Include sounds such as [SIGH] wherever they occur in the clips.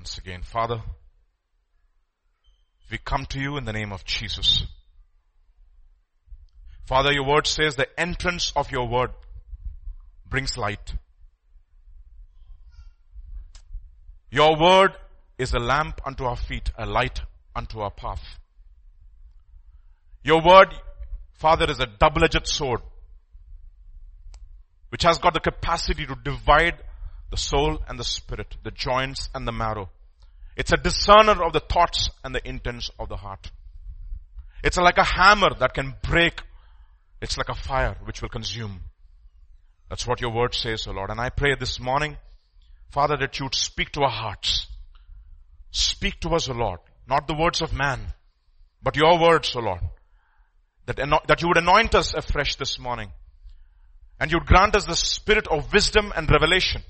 once again. Father, we come to you in the name of Jesus. Father, your word says the entrance of your word brings light. Your word is a lamp unto our feet, a light unto our path. Your word, Father, is a double-edged sword, which has got the capacity to divide the soul and the spirit, the joints and the marrow. It's a discerner of the thoughts and the intents of the heart. It's like a hammer that can break. It's like a fire which will consume. That's what your word says, O Lord. And I pray this morning, Father, that you would speak to our hearts. Speak to us, O Lord. Not the words of man, but your words, O Lord. That, that you would anoint us afresh this morning. And you would grant us the spirit of wisdom and revelation.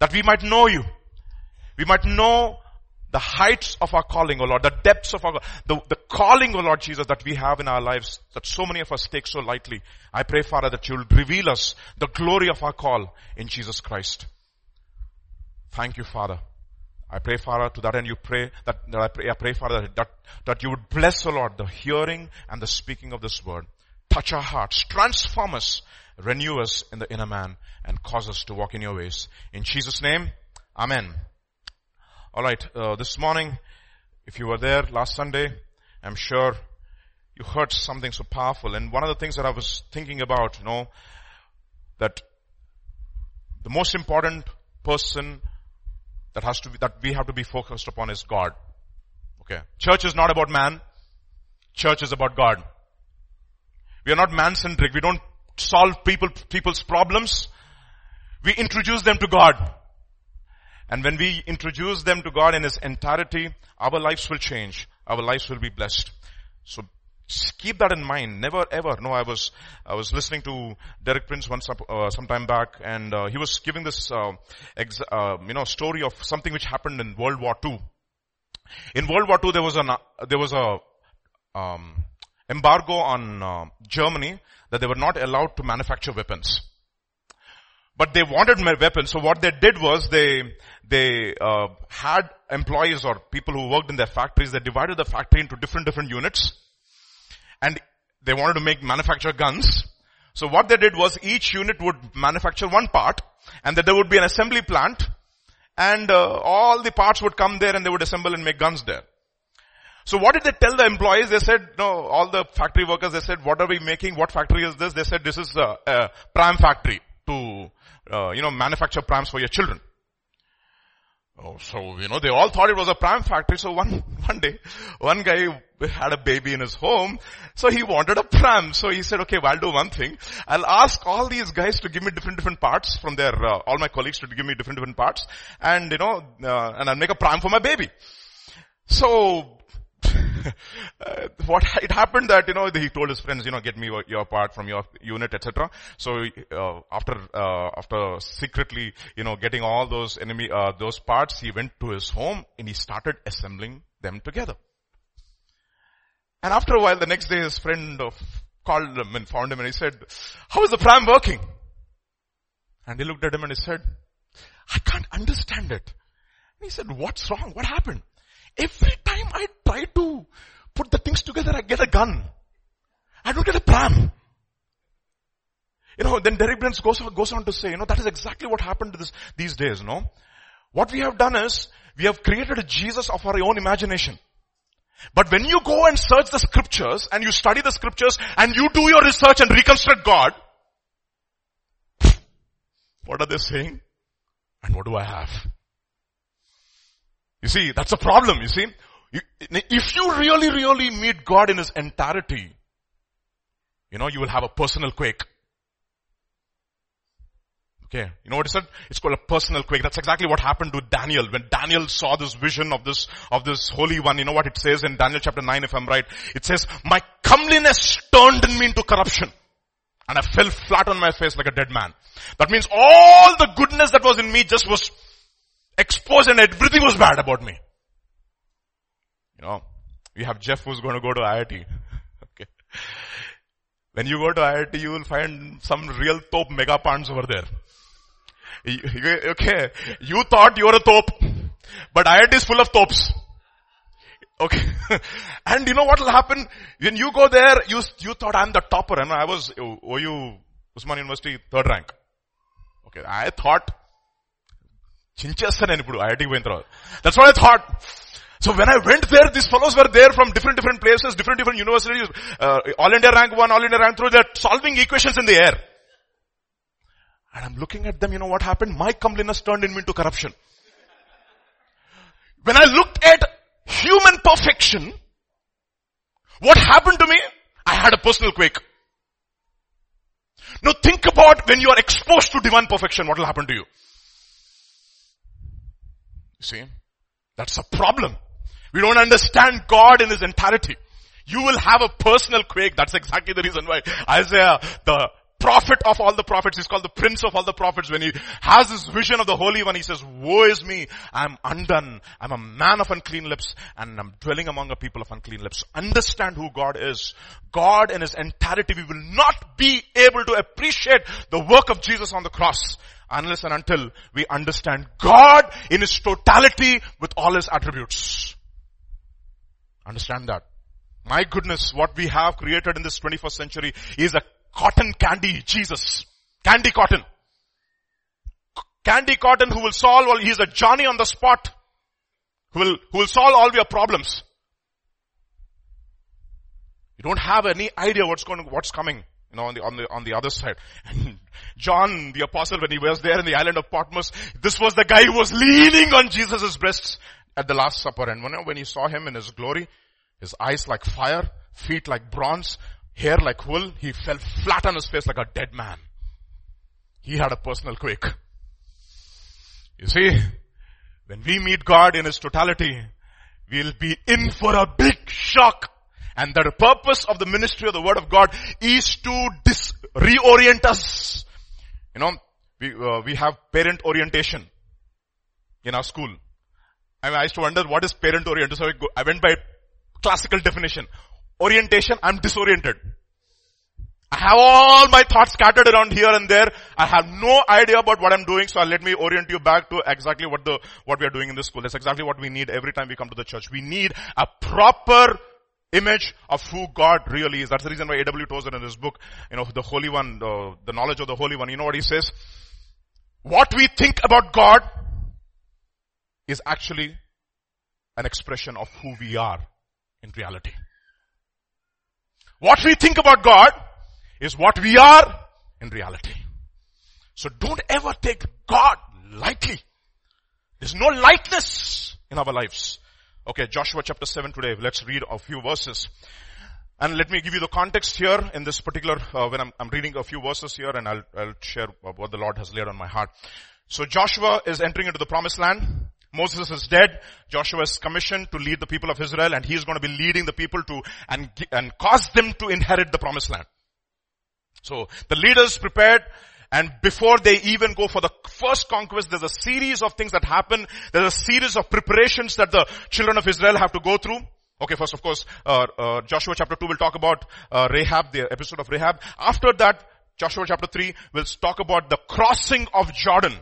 That we might know you. We might know the heights of our calling, O Lord, the depths of our, the, the calling, O Lord Jesus, that we have in our lives, that so many of us take so lightly. I pray, Father, that you'll reveal us the glory of our call in Jesus Christ. Thank you, Father. I pray, Father, to that end you pray that, that I, pray, I pray, Father, that, that you would bless, O Lord, the hearing and the speaking of this word. Touch our hearts, transform us, renew us in the inner man, and cause us to walk in your ways. In Jesus' name, Amen. Alright, uh, this morning, if you were there last Sunday, I'm sure you heard something so powerful. And one of the things that I was thinking about, you know, that the most important person that has to be, that we have to be focused upon is God. Okay. Church is not about man. Church is about God. We are not man-centric. We don't solve people, people's problems. We introduce them to God. And when we introduce them to God in His entirety, our lives will change. Our lives will be blessed. So keep that in mind. Never ever. No, I was, I was listening to Derek Prince once, uh, some time back and uh, he was giving this, uh, ex- uh, you know, story of something which happened in World War II. In World War II there was a, there was a, um, embargo on uh, Germany that they were not allowed to manufacture weapons. But they wanted weapons, so what they did was they, they uh, had employees or people who worked in their factories, they divided the factory into different, different units and they wanted to make manufacture guns. So what they did was each unit would manufacture one part and that there would be an assembly plant and uh, all the parts would come there and they would assemble and make guns there. So what did they tell the employees? They said, no, all the factory workers, they said, what are we making? What factory is this? They said, this is a, a pram factory to, uh, you know, manufacture prams for your children. Oh, so, you know, they all thought it was a pram factory. So one, [LAUGHS] one day, one guy had a baby in his home. So he wanted a pram. So he said, okay, well, I'll do one thing. I'll ask all these guys to give me different, different parts from their, uh, all my colleagues to give me different, different parts. And, you know, uh, and I'll make a pram for my baby. So uh, [LAUGHS] what it happened that you know he told his friends you know get me your part from your unit etc so uh, after uh, after secretly you know getting all those enemy uh, those parts he went to his home and he started assembling them together. And after a while the next day his friend called him and found him and he said how is the pram working? And he looked at him and he said i can't understand it. And he said what's wrong? What happened? Every time I try to put the things together, I get a gun. I don't get a pram. You know, then Derek Prince goes, goes on to say, you know, that is exactly what happened to this, these days, know. What we have done is, we have created a Jesus of our own imagination. But when you go and search the scriptures, and you study the scriptures, and you do your research and reconstruct God, what are they saying? And what do I have? You see, that's a problem, you see. If you really, really meet God in His entirety, you know, you will have a personal quake. Okay. You know what it said? It's called a personal quake. That's exactly what happened to Daniel. When Daniel saw this vision of this, of this Holy One, you know what it says in Daniel chapter 9 if I'm right? It says, my comeliness turned me into corruption. And I fell flat on my face like a dead man. That means all the goodness that was in me just was exposed and everything was bad about me. You know, you have Jeff who's going to go to IIT. [LAUGHS] okay. When you go to IIT, you will find some real top mega pants over there. Okay, you thought you were a top, but IIT is full of tops. Okay. [LAUGHS] and you know what will happen? When you go there, you, you thought I'm the topper. And I was oh, OU Osmania University third rank. Okay. I thought, చించేస్తాను నేను ఇప్పుడు ఐఐటికి పోయిన తర్వాత that's what I so when I went there, these fellows were there from different, different places, different, different universities, uh, all India rank one, all India rank two, they're solving equations in the air. And I'm looking at them, you know what happened? My comeliness turned in me into corruption. When I looked at human perfection, what happened to me? I had a personal quake. Now think about when you are exposed to divine perfection, what will happen to you? You see? That's a problem. We don't understand God in his entirety. You will have a personal quake. That's exactly the reason why Isaiah, the prophet of all the prophets, is called the prince of all the prophets. When he has this vision of the Holy One, he says, woe is me. I'm undone. I'm a man of unclean lips and I'm dwelling among a people of unclean lips. Understand who God is. God in his entirety, we will not be able to appreciate the work of Jesus on the cross unless and until we understand God in his totality with all his attributes. Understand that. My goodness, what we have created in this 21st century is a cotton candy Jesus. Candy cotton. Candy cotton who will solve all, he's a Johnny on the spot. Who will, who will solve all your problems. You don't have any idea what's going, what's coming, you know, on the, on the, on the other side. And John, the apostle, when he was there in the island of Patmos, this was the guy who was leaning on Jesus' breasts at the last supper. And when, when he saw him in his glory, his eyes like fire, feet like bronze, hair like wool, he fell flat on his face like a dead man. He had a personal quake. You see, when we meet God in his totality, we'll be in for a big shock. And the purpose of the ministry of the word of God is to dis- reorient us. You know, we, uh, we have parent orientation in our school. I, mean, I used to wonder what is parent orientation. So I, go, I went by classical definition. Orientation, I'm disoriented. I have all my thoughts scattered around here and there. I have no idea about what I'm doing, so let me orient you back to exactly what the, what we are doing in this school. That's exactly what we need every time we come to the church. We need a proper image of who God really is. That's the reason why A.W. Tozer in his book, you know, the Holy One, the, the knowledge of the Holy One, you know what he says? What we think about God is actually an expression of who we are in reality. What we think about God is what we are in reality. So don't ever take God lightly. There's no lightness in our lives. Okay, Joshua chapter 7 today. Let's read a few verses. And let me give you the context here in this particular, uh, when I'm, I'm, reading a few verses here and I'll, I'll share what the Lord has laid on my heart. So Joshua is entering into the promised land. Moses is dead. Joshua is commissioned to lead the people of Israel and he is going to be leading the people to and, and cause them to inherit the promised land. So the leaders prepared and before they even go for the first conquest, there's a series of things that happen. There's a series of preparations that the children of Israel have to go through. Okay, first of course, uh, uh, Joshua chapter 2 will talk about uh, Rahab, the episode of Rahab. After that, Joshua chapter 3 will talk about the crossing of Jordan.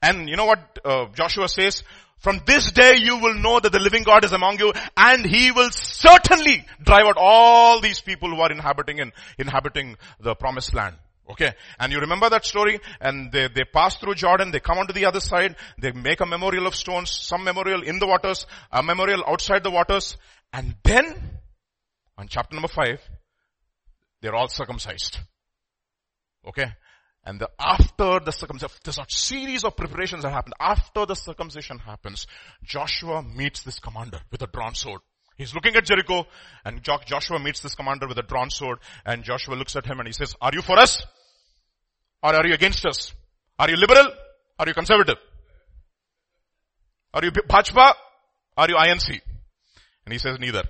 And you know what uh, Joshua says? From this day you will know that the living God is among you and he will certainly drive out all these people who are inhabiting in, inhabiting the promised land. Okay. And you remember that story? And they, they pass through Jordan, they come onto the other side, they make a memorial of stones, some memorial in the waters, a memorial outside the waters, and then, on chapter number five, they're all circumcised. Okay. And the, after the circumcision, there's a series of preparations that happen. After the circumcision happens, Joshua meets this commander with a drawn sword. He's looking at Jericho and Joshua meets this commander with a drawn sword and Joshua looks at him and he says, are you for us? Or are you against us? Are you liberal? Are you conservative? Are you Bhajpa? Are you INC? And he says neither.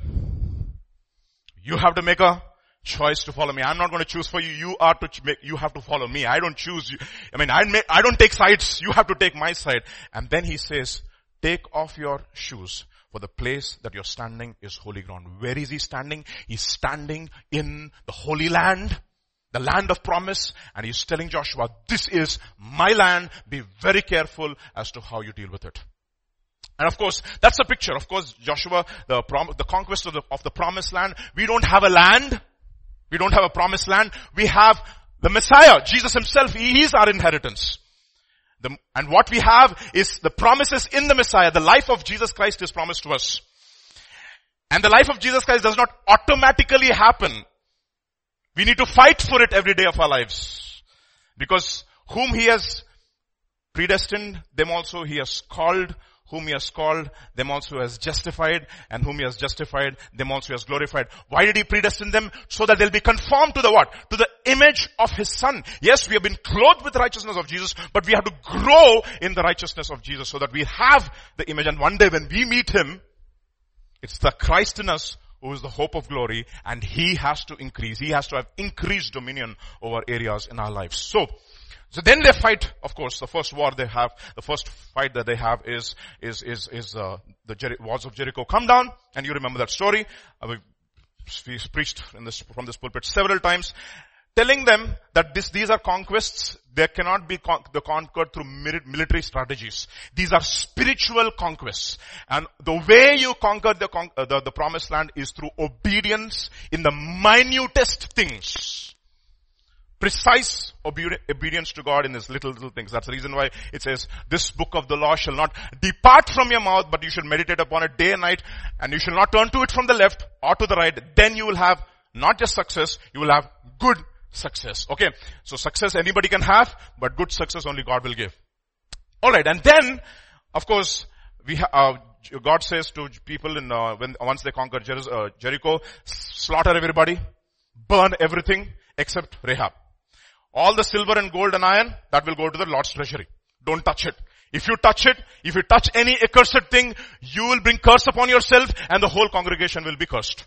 You have to make a choice to follow me. I'm not going to choose for you. You are to make, you have to follow me. I don't choose you. I mean, I make, I don't take sides. You have to take my side. And then he says, take off your shoes for the place that you're standing is holy ground. Where is he standing? He's standing in the holy land, the land of promise, and he's telling Joshua, this is my land. Be very careful as to how you deal with it. And of course, that's a picture. Of course, Joshua, the, prom- the conquest of the, of the promised land, we don't have a land. We don't have a promised land. We have the Messiah, Jesus himself, he is our inheritance. The, and what we have is the promises in the Messiah. The life of Jesus Christ is promised to us. And the life of Jesus Christ does not automatically happen. We need to fight for it every day of our lives. Because whom he has predestined, them also he has called, whom he has called, them also has justified, and whom he has justified, them also has glorified. Why did he predestine them? So that they'll be conformed to the what? To the image of his son. Yes, we have been clothed with the righteousness of Jesus, but we have to grow in the righteousness of Jesus so that we have the image and one day when we meet him, it's the Christ in us who is the hope of glory and he has to increase. He has to have increased dominion over areas in our lives. So, so then they fight, of course, the first war they have, the first fight that they have is, is, is, is, uh, the Jer- walls of Jericho come down, and you remember that story. Uh, we, preached this, from this pulpit several times, telling them that this, these are conquests, they cannot be con- the conquered through military strategies. These are spiritual conquests. And the way you conquer the, con- uh, the, the promised land is through obedience in the minutest things precise obedience to God in these little, little things. That's the reason why it says, this book of the law shall not depart from your mouth, but you should meditate upon it day and night, and you shall not turn to it from the left or to the right. Then you will have not just success, you will have good success. Okay. So success anybody can have, but good success only God will give. Alright, and then, of course, we ha- uh, God says to people in, uh, when, once they conquer Jer- uh, Jericho, slaughter everybody, burn everything except Rahab. All the silver and gold and iron, that will go to the Lord's treasury. Don't touch it. If you touch it, if you touch any accursed thing, you will bring curse upon yourself and the whole congregation will be cursed.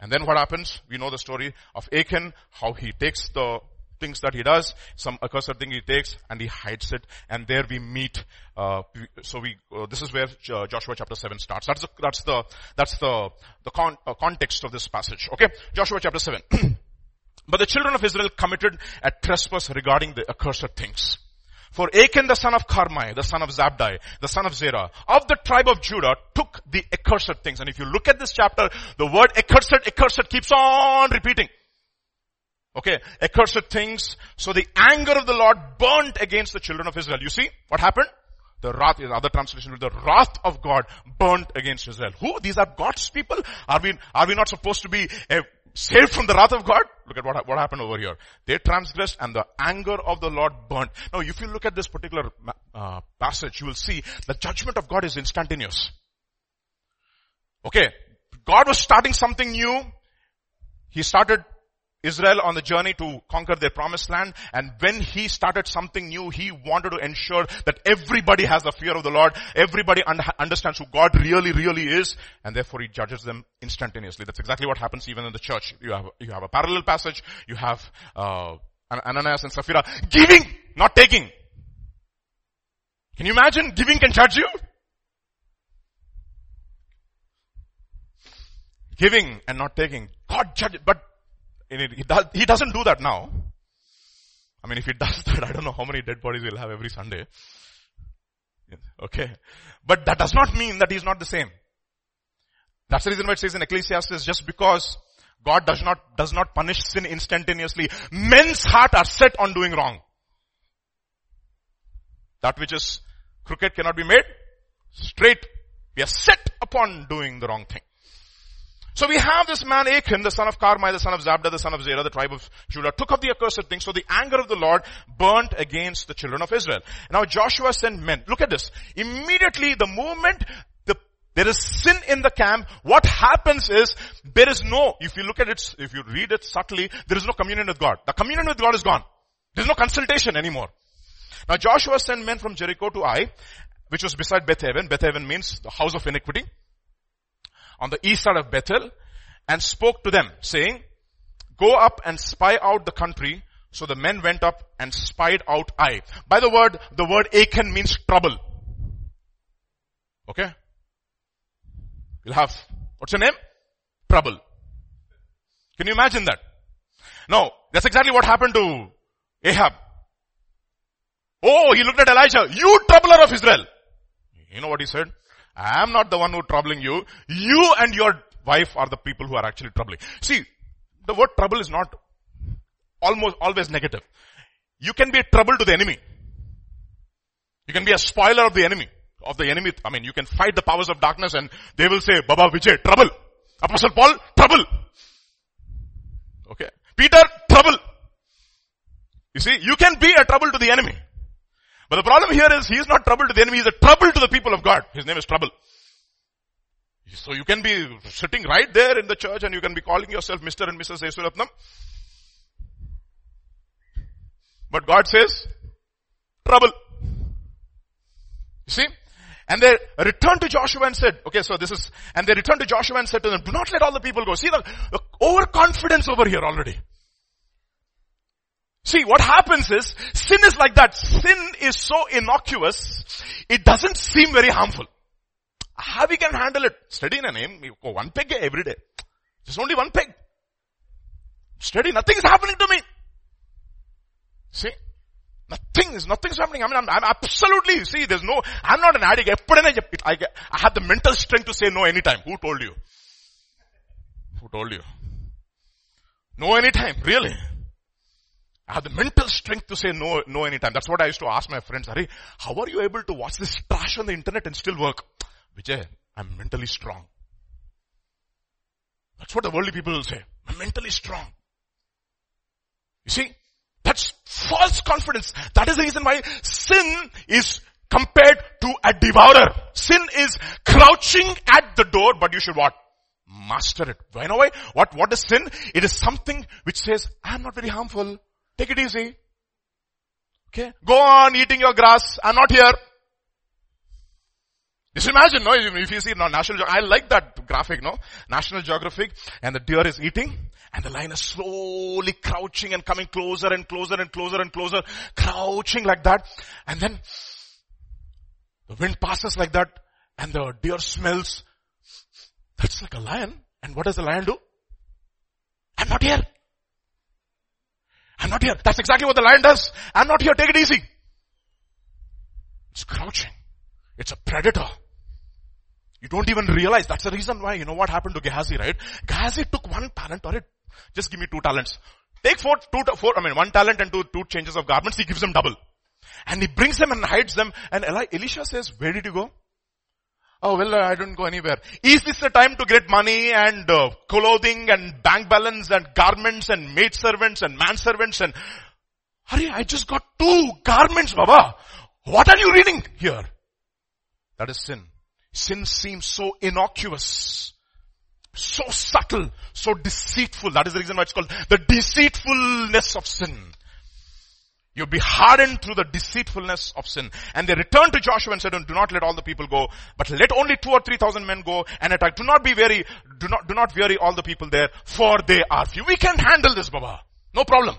And then what happens? We know the story of Achan, how he takes the things that he does, some accursed thing he takes and he hides it and there we meet, uh, so we, uh, this is where uh, Joshua chapter 7 starts. That's the, that's the, that's the, the con, uh, context of this passage. Okay? Joshua chapter 7. [CLEARS THROAT] But the children of Israel committed a trespass regarding the accursed things. For Achan the son of Carmi, the son of Zabdi, the son of Zerah, of the tribe of Judah, took the accursed things. And if you look at this chapter, the word accursed, accursed keeps on repeating. Okay, accursed things. So the anger of the Lord burnt against the children of Israel. You see what happened? The wrath, in other translation, the wrath of God burnt against Israel. Who? These are God's people? Are we, are we not supposed to be a saved from the wrath of God. Look at what, what happened over here. They transgressed and the anger of the Lord burnt. Now if you look at this particular uh, passage, you will see the judgment of God is instantaneous. Okay. God was starting something new. He started Israel on the journey to conquer their promised land. And when he started something new, he wanted to ensure that everybody has the fear of the Lord. Everybody un- understands who God really, really is. And therefore he judges them instantaneously. That's exactly what happens even in the church. You have, you have a parallel passage. You have, uh, Ananias and Sapphira giving, not taking. Can you imagine giving can judge you? Giving and not taking. God judge, but he, does, he doesn't do that now. I mean, if he does [LAUGHS] that, I don't know how many dead bodies we'll have every Sunday. Okay. But that does not mean that he's not the same. That's the reason why it says in Ecclesiastes, just because God does not, does not punish sin instantaneously, men's heart are set on doing wrong. That which is crooked cannot be made straight. We are set upon doing the wrong thing. So we have this man Achan, the son of Carmi, the son of Zabda, the son of Zerah, the tribe of Judah, took up the accursed thing. So the anger of the Lord burnt against the children of Israel. Now Joshua sent men. Look at this. Immediately the movement the, there is sin in the camp, what happens is there is no, if you look at it, if you read it subtly, there is no communion with God. The communion with God is gone. There's no consultation anymore. Now Joshua sent men from Jericho to Ai, which was beside Beth Aven. Beth means the house of iniquity on the east side of Bethel and spoke to them saying, go up and spy out the country. So the men went up and spied out Ai. By the word, the word Achan means trouble. Okay? You'll have, what's your name? Trouble. Can you imagine that? No, that's exactly what happened to Ahab. Oh, he looked at Elijah, you troubler of Israel. You know what he said? I am not the one who troubling you. You and your wife are the people who are actually troubling. See, the word trouble is not almost always negative. You can be a trouble to the enemy. You can be a spoiler of the enemy. Of the enemy. I mean, you can fight the powers of darkness and they will say, Baba Vijay, trouble. Apostle Paul, trouble. Okay. Peter, trouble. You see, you can be a trouble to the enemy. But the problem here is he is not trouble to the enemy, he is a trouble to the people of God. His name is trouble. So you can be sitting right there in the church and you can be calling yourself Mr. and Mrs. Yesuratnam. But God says, trouble. You see? And they returned to Joshua and said, okay, so this is, and they returned to Joshua and said to them, do not let all the people go. See the, the overconfidence over here already. See, what happens is, sin is like that. Sin is so innocuous, it doesn't seem very harmful. How we can handle it? Study in a name, you go one peg every day. Just only one peg. Study, nothing is happening to me. See? Nothing is, nothing's happening. I mean, I'm, I'm absolutely, see, there's no, I'm not an addict. I, I have the mental strength to say no anytime. Who told you? Who told you? No anytime, really. I have the mental strength to say no, no anytime. That's what I used to ask my friends. Hari, how are you able to watch this trash on the internet and still work? Vijay, I'm mentally strong. That's what the worldly people will say. I'm mentally strong. You see, that's false confidence. That is the reason why sin is compared to a devourer. Sin is crouching at the door, but you should what? Master it. I know why? What, what is sin? It is something which says, I'm not very harmful. Take it easy. Okay? Go on eating your grass. I'm not here. Just imagine, no, if you see no, National, Geographic, I like that graphic, no? National Geographic, and the deer is eating, and the lion is slowly crouching and coming closer and closer and closer and closer, crouching like that, and then the wind passes like that, and the deer smells. That's like a lion, and what does the lion do? I'm not here. I'm not here. That's exactly what the lion does. I'm not here. Take it easy. It's crouching. It's a predator. You don't even realize. That's the reason why, you know what happened to Gehazi, right? Gehazi took one talent or it, just give me two talents. Take four, two, four, I mean, one talent and two, two changes of garments. He gives them double. And he brings them and hides them. And Eli, Elisha says, where did you go? Oh, well, I don't go anywhere. Is this the time to get money and uh, clothing and bank balance and garments and maid servants and manservants and, hurry, I just got two garments, Baba. What are you reading here? That is sin. Sin seems so innocuous, so subtle, so deceitful. That is the reason why it's called the deceitfulness of sin. You'll be hardened through the deceitfulness of sin. And they returned to Joshua and said, do not let all the people go, but let only two or three thousand men go and attack. Do not be weary, do not, do not weary all the people there, for they are few. We can handle this, Baba. No problem.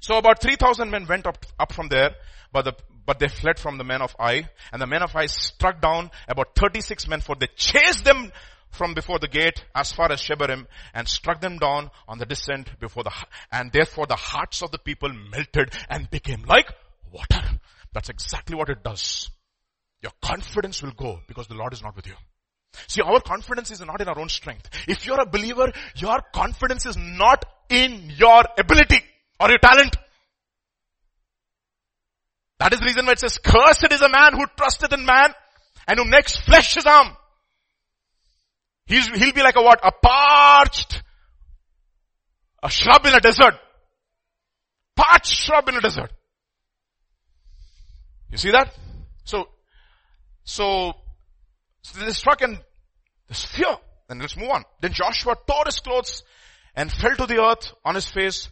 So about 3,000 men went up, up from there, but the, but they fled from the men of Ai, and the men of Ai struck down about 36 men, for they chased them from before the gate as far as Shebarim and struck them down on the descent before the, and therefore the hearts of the people melted and became like water. That's exactly what it does. Your confidence will go because the Lord is not with you. See, our confidence is not in our own strength. If you're a believer, your confidence is not in your ability or your talent. That is the reason why it says, cursed is a man who trusteth in man and who makes flesh his arm. He's, he'll be like a what? A parched, a shrub in a desert. Parched shrub in a desert. You see that? So, so, so they struck and there's fear. And let's move on. Then Joshua tore his clothes and fell to the earth on his face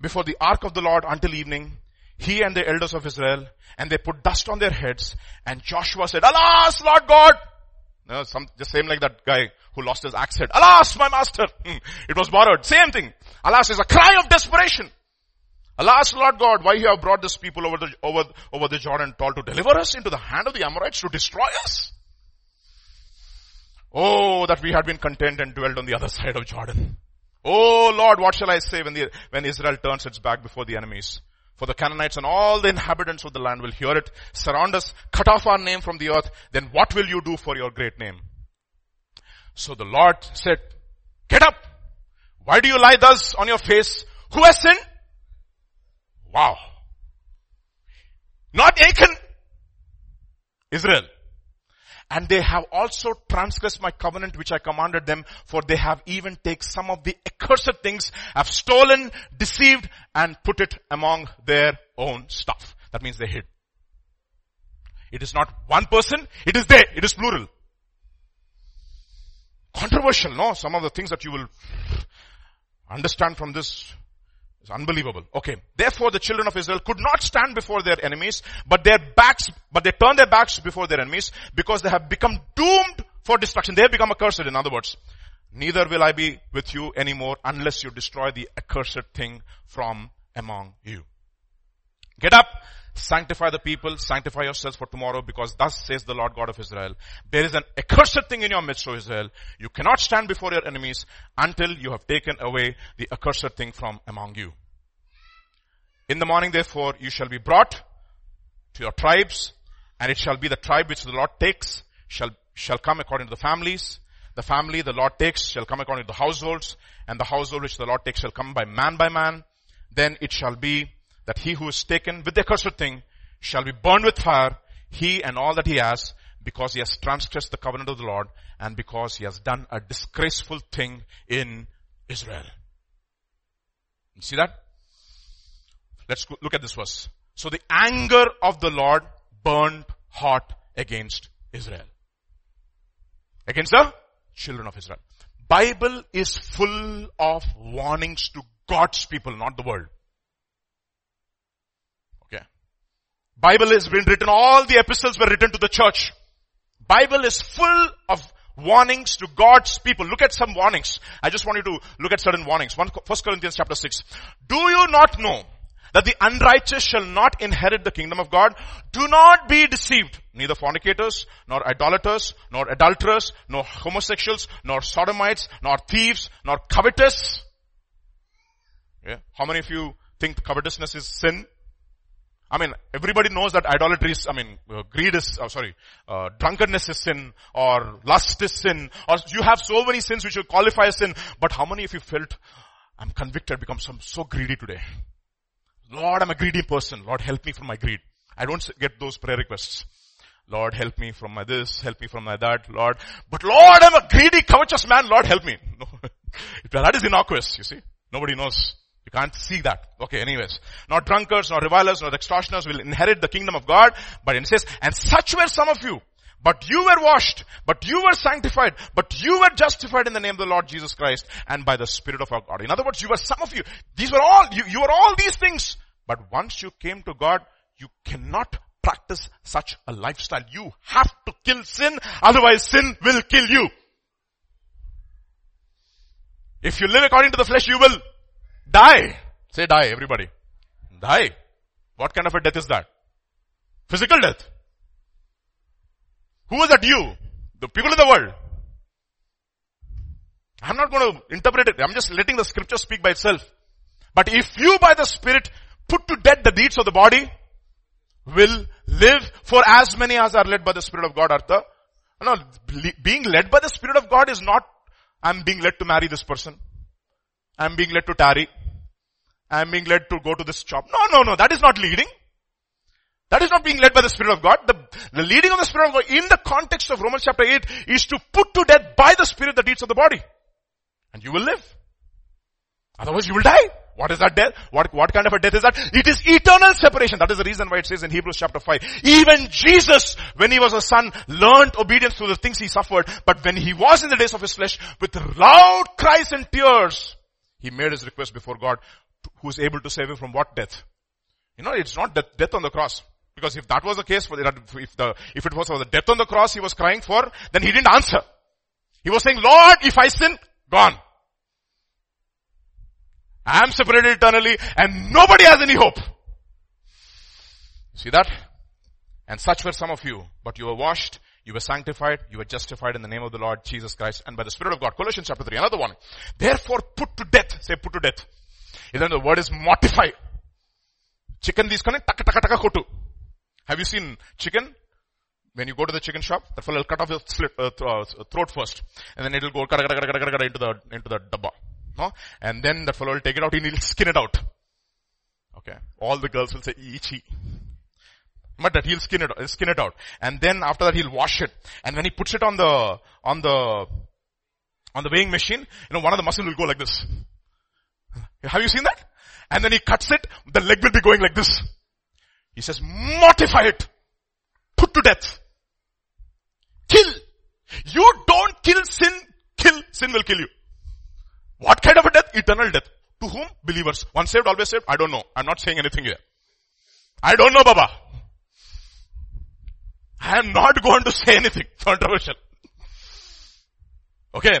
before the ark of the Lord until evening. He and the elders of Israel and they put dust on their heads and Joshua said, Alas, Lord God! No, some, just same like that guy who lost his axe head. Alas, my master! Hmm. It was borrowed. Same thing. Alas is a cry of desperation. Alas, Lord God, why you have brought this people over the, over, over the Jordan tall to deliver us into the hand of the Amorites to destroy us? Oh, that we had been content and dwelt on the other side of Jordan. Oh Lord, what shall I say when the, when Israel turns its back before the enemies? For the Canaanites and all the inhabitants of the land will hear it, surround us, cut off our name from the earth, then what will you do for your great name? So the Lord said, get up. Why do you lie thus on your face? Who has sinned? Wow. Not Achan. Israel. And they have also transgressed my covenant which I commanded them for they have even taken some of the accursed things, have stolen, deceived and put it among their own stuff. That means they hid. It is not one person, it is they, it is plural. Controversial, no? Some of the things that you will understand from this is unbelievable. Okay. Therefore the children of Israel could not stand before their enemies, but their backs, but they turned their backs before their enemies because they have become doomed for destruction. They have become accursed in other words. Neither will I be with you anymore unless you destroy the accursed thing from among you. Get up, sanctify the people, sanctify yourselves for tomorrow because thus says the Lord God of Israel. There is an accursed thing in your midst, O Israel. You cannot stand before your enemies until you have taken away the accursed thing from among you. In the morning therefore you shall be brought to your tribes and it shall be the tribe which the Lord takes shall, shall come according to the families. The family the Lord takes shall come according to the households and the household which the Lord takes shall come by man by man. Then it shall be that he who is taken with the accursed thing shall be burned with fire, he and all that he has, because he has transgressed the covenant of the Lord and because he has done a disgraceful thing in Israel. You see that? Let's look at this verse. So the anger of the Lord burned hot against Israel. Against the children of Israel. Bible is full of warnings to God's people, not the world. Bible has been written, all the epistles were written to the church. Bible is full of warnings to God's people. Look at some warnings. I just want you to look at certain warnings. One, First Corinthians chapter 6. Do you not know that the unrighteous shall not inherit the kingdom of God? Do not be deceived. Neither fornicators, nor idolaters, nor adulterers, nor homosexuals, nor sodomites, nor thieves, nor covetous. Yeah. How many of you think covetousness is sin? I mean, everybody knows that idolatry is, I mean, uh, greed is, oh, sorry, uh, drunkenness is sin, or lust is sin, or you have so many sins which will qualify as sin, but how many of you felt, I'm convicted because I'm so greedy today. Lord, I'm a greedy person. Lord, help me from my greed. I don't get those prayer requests. Lord, help me from my this, help me from my that, Lord. But Lord, I'm a greedy, covetous man. Lord, help me. [LAUGHS] No. [LAUGHS] that is innocuous, you see. Nobody knows. You can't see that. Okay, anyways. Not drunkards, nor revilers, nor extortioners will inherit the kingdom of God. But it says, and such were some of you. But you were washed, but you were sanctified, but you were justified in the name of the Lord Jesus Christ and by the Spirit of our God. In other words, you were some of you. These were all, you, you were all these things. But once you came to God, you cannot practice such a lifestyle. You have to kill sin, otherwise sin will kill you. If you live according to the flesh, you will Die. Say die, everybody. Die. What kind of a death is that? Physical death. Who is that you? The people of the world. I'm not going to interpret it. I'm just letting the scripture speak by itself. But if you by the Spirit put to death the deeds of the body, will live for as many as are led by the Spirit of God are the, no, being led by the Spirit of God is not, I'm being led to marry this person. I'm being led to tarry. I'm being led to go to this job. No, no, no, that is not leading. That is not being led by the Spirit of God. The, the leading of the Spirit of God in the context of Romans chapter 8 is to put to death by the Spirit the deeds of the body. And you will live. Otherwise you will die. What is that death? What, what kind of a death is that? It is eternal separation. That is the reason why it says in Hebrews chapter 5. Even Jesus, when he was a son, learned obedience through the things he suffered. But when he was in the days of his flesh, with loud cries and tears, he made his request before God, who is able to save him from what death? You know, it's not death, death on the cross. Because if that was the case, if the, if it was for the death on the cross he was crying for, then he didn't answer. He was saying, Lord, if I sin, gone. I am separated eternally and nobody has any hope. See that? And such were some of you, but you were washed, you were sanctified. You were justified in the name of the Lord Jesus Christ and by the Spirit of God. Colossians chapter 3. Another one. Therefore put to death. Say put to death. Then the word is mortify. Chicken these kind taka taka taka kotu. Have you seen chicken? When you go to the chicken shop, the fellow will cut off your slit, uh, uh throat first. And then it'll go into the, into the dabba. No? And then the fellow will take it out and he'll skin it out. Okay. All the girls will say, ichi but that he'll skin it, skin it out. And then after that he'll wash it. And when he puts it on the, on the, on the weighing machine, you know, one of the muscles will go like this. Have you seen that? And then he cuts it, the leg will be going like this. He says, mortify it. Put to death. Kill. You don't kill sin, kill, sin will kill you. What kind of a death? Eternal death. To whom? Believers. Once saved, always saved? I don't know. I'm not saying anything here. I don't know, Baba. I am not going to say anything [LAUGHS] controversial. Okay.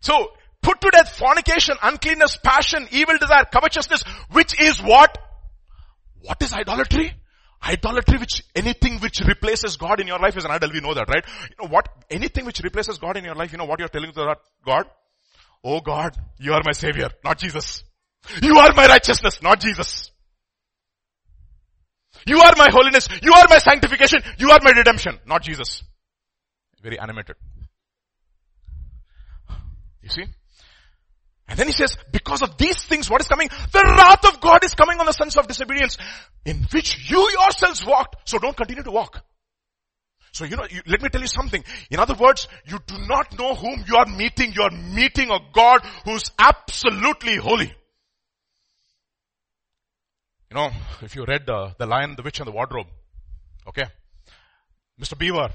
So, put to death fornication, uncleanness, passion, evil desire, covetousness, which is what? What is idolatry? Idolatry which, anything which replaces God in your life is an idol. We know that, right? You know what? Anything which replaces God in your life, you know what you're telling to God? Oh God, you are my savior, not Jesus. You are my righteousness, not Jesus. You are my holiness. You are my sanctification. You are my redemption, not Jesus. Very animated. You see? And then he says, because of these things, what is coming? The wrath of God is coming on the sons of disobedience, in which you yourselves walked. So don't continue to walk. So you know, you, let me tell you something. In other words, you do not know whom you are meeting. You are meeting a God who's absolutely holy. You know, if you read uh, The Lion, the Witch and the Wardrobe, okay, Mr. Beaver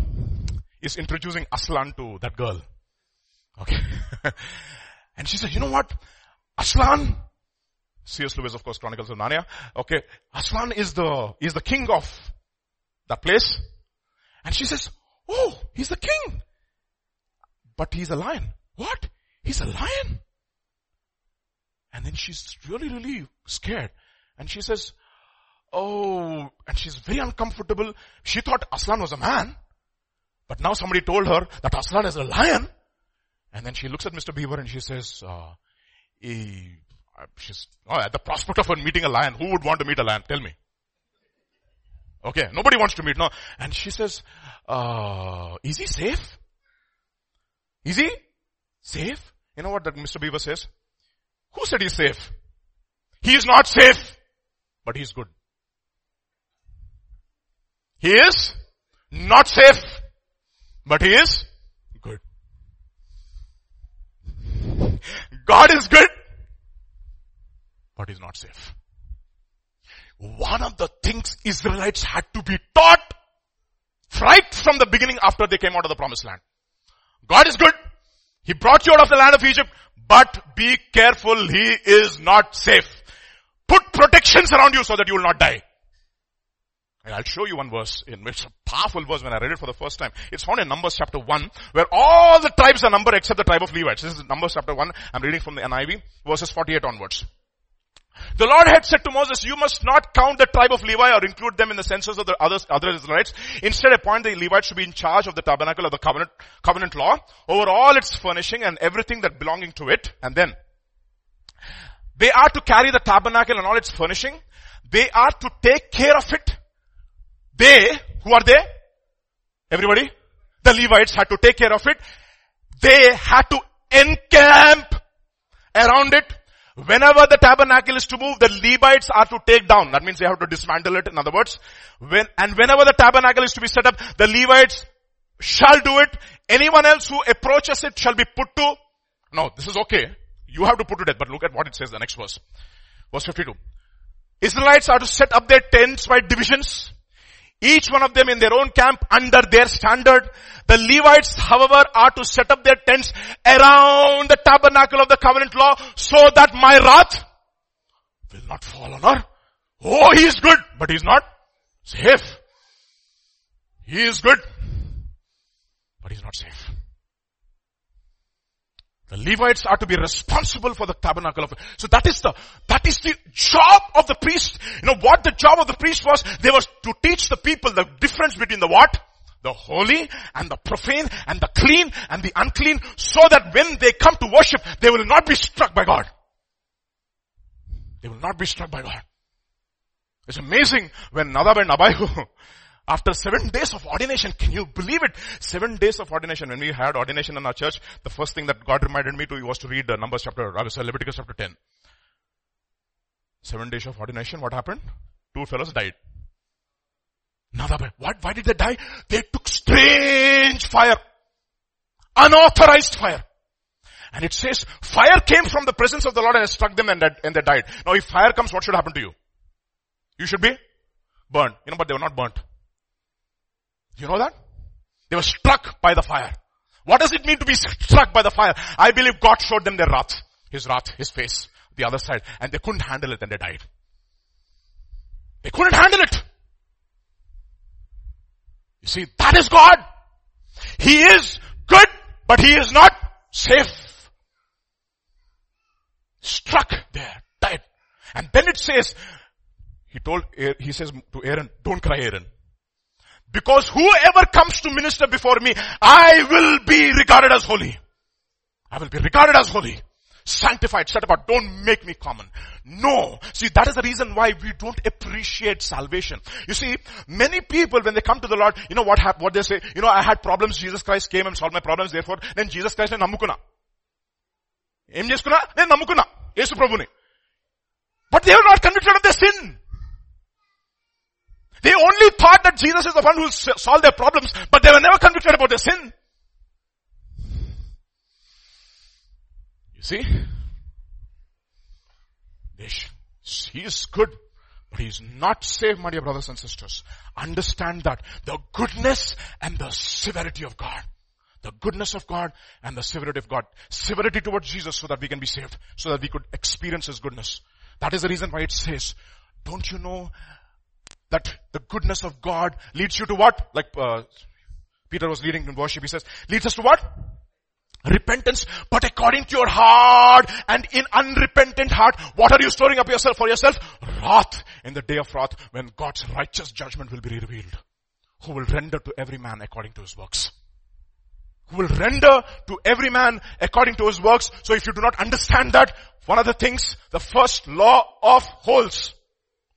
is introducing Aslan to that girl. Okay. [LAUGHS] and she says, you know what? Aslan, C.S. Lewis, of course, Chronicles of Narnia. Okay. Aslan is the, is the king of that place. And she says, oh, he's the king. But he's a lion. What? He's a lion? And then she's really, really scared. And she says, oh, and she's very uncomfortable. She thought Aslan was a man. But now somebody told her that Aslan is a lion. And then she looks at Mr. Beaver and she says, uh, he, she's, oh, at the prospect of her meeting a lion, who would want to meet a lion? Tell me. Okay, nobody wants to meet, no. And she says, uh, is he safe? Is he safe? You know what that Mr. Beaver says? Who said he's safe? He is not safe, but he's good. He is not safe, but he is good. God is good, but he's not safe. One of the things Israelites had to be taught right from the beginning after they came out of the promised land. God is good. He brought you out of the land of Egypt, but be careful, He is not safe. Put protections around you so that you will not die. And I'll show you one verse in which a powerful verse when I read it for the first time. It's found in Numbers chapter 1 where all the tribes are numbered except the tribe of Levites. This is Numbers chapter 1. I'm reading from the NIV verses 48 onwards. The Lord had said to Moses, you must not count the tribe of Levi or include them in the census of the others, other Israelites. Instead appoint the Levites to be in charge of the tabernacle of the covenant, covenant law over all its furnishing and everything that belonging to it. And then they are to carry the tabernacle and all its furnishing. They are to take care of it. They, who are they? Everybody? The Levites had to take care of it. They had to encamp around it Whenever the tabernacle is to move, the Levites are to take down. That means they have to dismantle it, in other words. When, and whenever the tabernacle is to be set up, the Levites shall do it. Anyone else who approaches it shall be put to, no, this is okay. You have to put to death, but look at what it says the next verse. Verse 52. Israelites are to set up their tents by divisions. Each one of them in their own camp under their standard. The Levites, however, are to set up their tents around the tabernacle of the covenant law so that my wrath will not fall on her. Oh, he is good, but he's not safe. He is good, but he's not safe. The Levites are to be responsible for the tabernacle of, so that is the, that is the job of the priest. You know what the job of the priest was? They was to teach the people the difference between the what? The holy and the profane and the clean and the unclean so that when they come to worship, they will not be struck by God. They will not be struck by God. It's amazing when Nadab and Abihu, after seven days of ordination, can you believe it? Seven days of ordination. When we had ordination in our church, the first thing that God reminded me to was to read the Numbers chapter, uh, was Leviticus chapter 10. Seven days of ordination, what happened? Two fellows died. Nadab, what? Why did they die? They took strange fire. Unauthorized fire. And it says, fire came from the presence of the Lord and struck them and, and they died. Now if fire comes, what should happen to you? You should be burned. You know, but they were not burnt. You know that? They were struck by the fire. What does it mean to be struck by the fire? I believe God showed them their wrath. His wrath, His face, the other side. And they couldn't handle it and they died. They couldn't handle it. You see, that is God. He is good, but He is not safe. Struck there, died. And then it says, he told, he says to Aaron, don't cry Aaron. Because whoever comes to minister before me, I will be regarded as holy. I will be regarded as holy. Sanctified, set apart. Don't make me common. No. See, that is the reason why we don't appreciate salvation. You see, many people when they come to the Lord, you know what hap- what they say? You know, I had problems, Jesus Christ came and solved my problems, therefore, then Jesus Christ నేను నమ్ముకున్నా. ఏం చేసుకున్నా? నేను నమ్ముకున్నా. యేసు ప్రభుని. But they were not convicted of their sin. they only thought that Jesus is the one who solved their problems, but they were never convicted about their sin. You see? He is good, but he is not saved, my dear brothers and sisters. Understand that. The goodness and the severity of God. The goodness of God and the severity of God. Severity towards Jesus so that we can be saved, so that we could experience His goodness. That is the reason why it says, don't you know that the goodness of God leads you to what? Like uh, Peter was leading in worship, he says, leads us to what? Repentance, but according to your heart and in unrepentant heart, what are you storing up yourself for yourself? Wrath in the day of wrath when God's righteous judgment will be revealed. Who will render to every man according to his works. Who will render to every man according to his works. So if you do not understand that, one of the things, the first law of holes,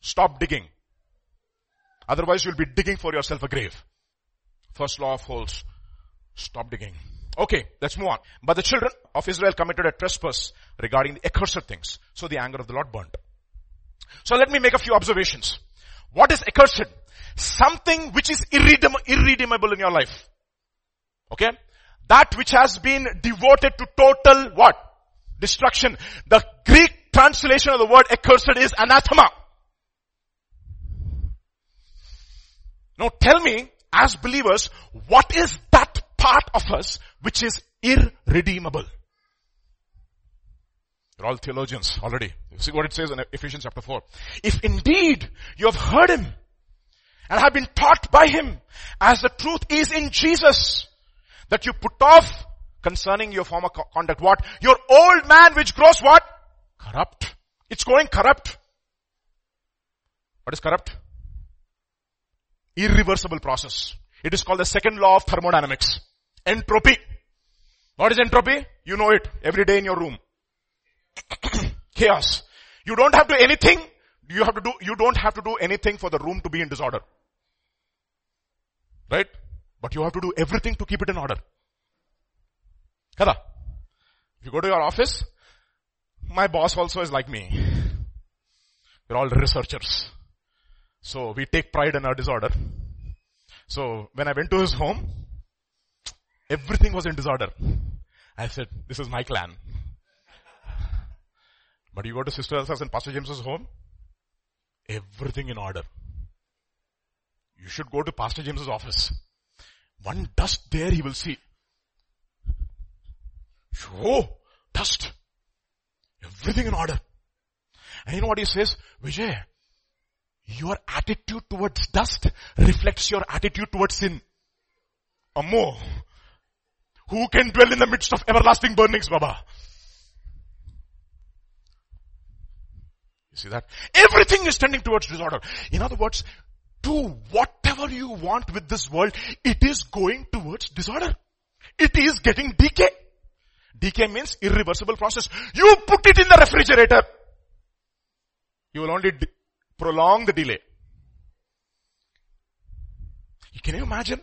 stop digging. Otherwise you'll be digging for yourself a grave. First law of holes. Stop digging. Okay, let's move on. But the children of Israel committed a trespass regarding the accursed things. So the anger of the Lord burnt. So let me make a few observations. What is accursed? Something which is irredeem- irredeemable in your life. Okay? That which has been devoted to total what? Destruction. The Greek translation of the word accursed is anathema. Now tell me, as believers, what is that part of us which is irredeemable? You're all theologians already. You see what it says in Ephesians chapter 4. If indeed you have heard him and have been taught by him as the truth is in Jesus, that you put off concerning your former conduct what? Your old man which grows what? Corrupt. It's going corrupt. What is corrupt? Irreversible process. It is called the second law of thermodynamics. Entropy. What is entropy? You know it every day in your room. [CLEARS THROAT] Chaos. You don't have to do anything. You have to do, you don't have to do anything for the room to be in disorder. Right? But you have to do everything to keep it in order. Kada. If you go to your office, my boss also is like me. We're all researchers. So we take pride in our disorder. So when I went to his home, everything was in disorder. I said, this is my clan. But you go to Sister Elsa's and Pastor James's home, everything in order. You should go to Pastor James's office. One dust there he will see. Oh, dust. Everything in order. And you know what he says? Vijay, your attitude towards dust reflects your attitude towards sin. Ammo. Who can dwell in the midst of everlasting burnings, Baba? You see that? Everything is tending towards disorder. In other words, do whatever you want with this world, it is going towards disorder. It is getting decay. Decay means irreversible process. You put it in the refrigerator. You will only prolong the delay. Can you imagine?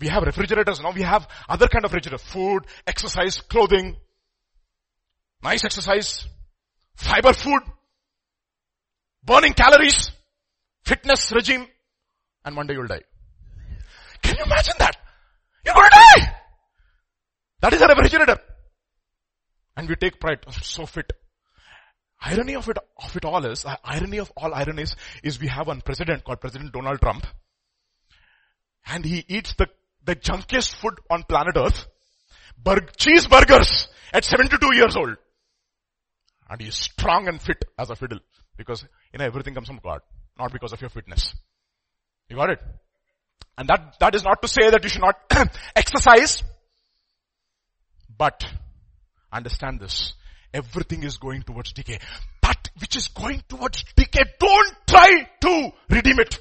We have refrigerators now. We have other kind of refrigerator. Food, exercise, clothing, nice exercise, fiber food, burning calories, fitness regime, and one day you'll die. Can you imagine that? You're gonna die! That is a refrigerator. And we take pride. Oh, I'm so fit. Irony of it, of it all is, uh, irony of all ironies is we have one president called President Donald Trump. And he eats the, the junkiest food on planet earth. Burg, cheeseburgers at 72 years old. And he is strong and fit as a fiddle. Because, you know, everything comes from God. Not because of your fitness. You got it? And that, that is not to say that you should not [COUGHS] exercise. But, understand this. Everything is going towards decay. That which is going towards decay, don't try to redeem it.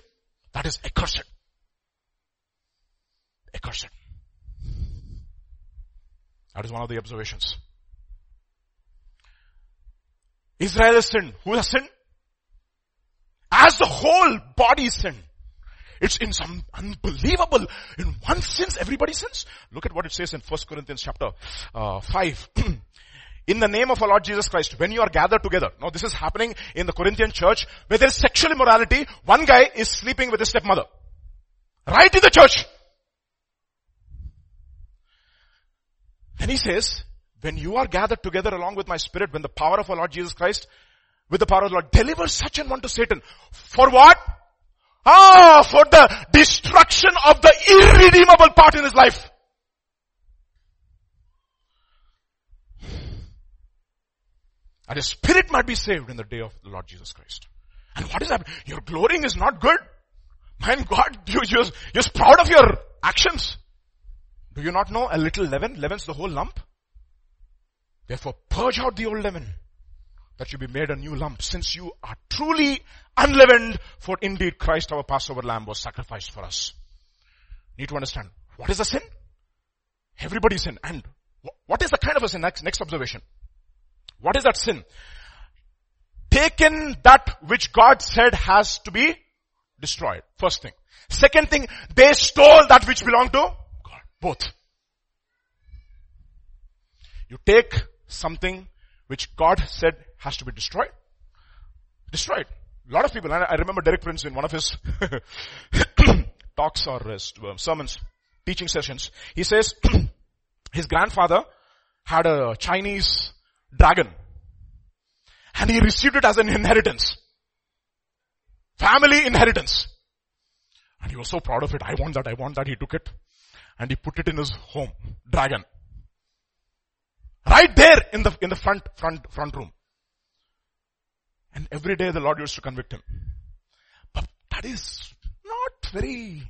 That is accursed. Accursed. That is one of the observations. Israel has sinned. Who has sinned? As the whole body sinned. It's in some unbelievable, in one sense everybody sins. Look at what it says in 1 Corinthians chapter uh, 5. [CLEARS THROAT] in the name of our Lord Jesus Christ, when you are gathered together. Now this is happening in the Corinthian church where there is sexual immorality. One guy is sleeping with his stepmother. Right in the church. And he says, when you are gathered together along with my spirit, when the power of our Lord Jesus Christ, with the power of the Lord, deliver such an one to Satan. For what? Ah, for the destruction of the irredeemable part in his life. And his spirit might be saved in the day of the Lord Jesus Christ. And what is happening? Your glorying is not good. My God, [LAUGHS] you, you're, you're proud of your actions. Do you not know a little leaven leavens the whole lump? Therefore purge out the old leaven that you be made a new lump since you are truly unleavened for indeed Christ our Passover lamb was sacrificed for us. Need to understand what is a sin? Everybody sin. And what is the kind of a sin? Next, next observation. What is that sin? Taken that which God said has to be destroyed. First thing. Second thing, they stole that which belonged to God. Both. You take something which God said has to be destroyed. Destroyed. A lot of people, I remember Derek Prince in one of his [COUGHS] talks or uh, sermons, teaching sessions, he says [COUGHS] his grandfather had a Chinese dragon and he received it as an inheritance. Family inheritance. And he was so proud of it. I want that, I want that. He took it and he put it in his home. Dragon. Right there in the, in the front, front, front room. And every day the Lord used to convict him. But that is not very,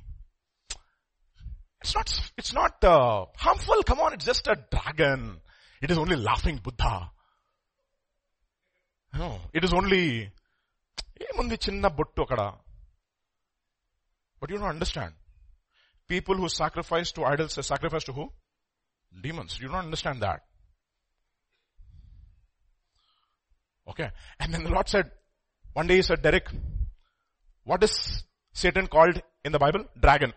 it's not, it's not uh, harmful. Come on, it's just a dragon. It is only laughing Buddha. No, it is only, ఏముంది చిన్న బొట్టు అక్కడ But you don't understand. People who sacrifice to idols sacrifice to who? Demons. You don't understand that. Okay. And then the Lord said, one day he said, Derek, what is Satan called in the Bible? Dragon.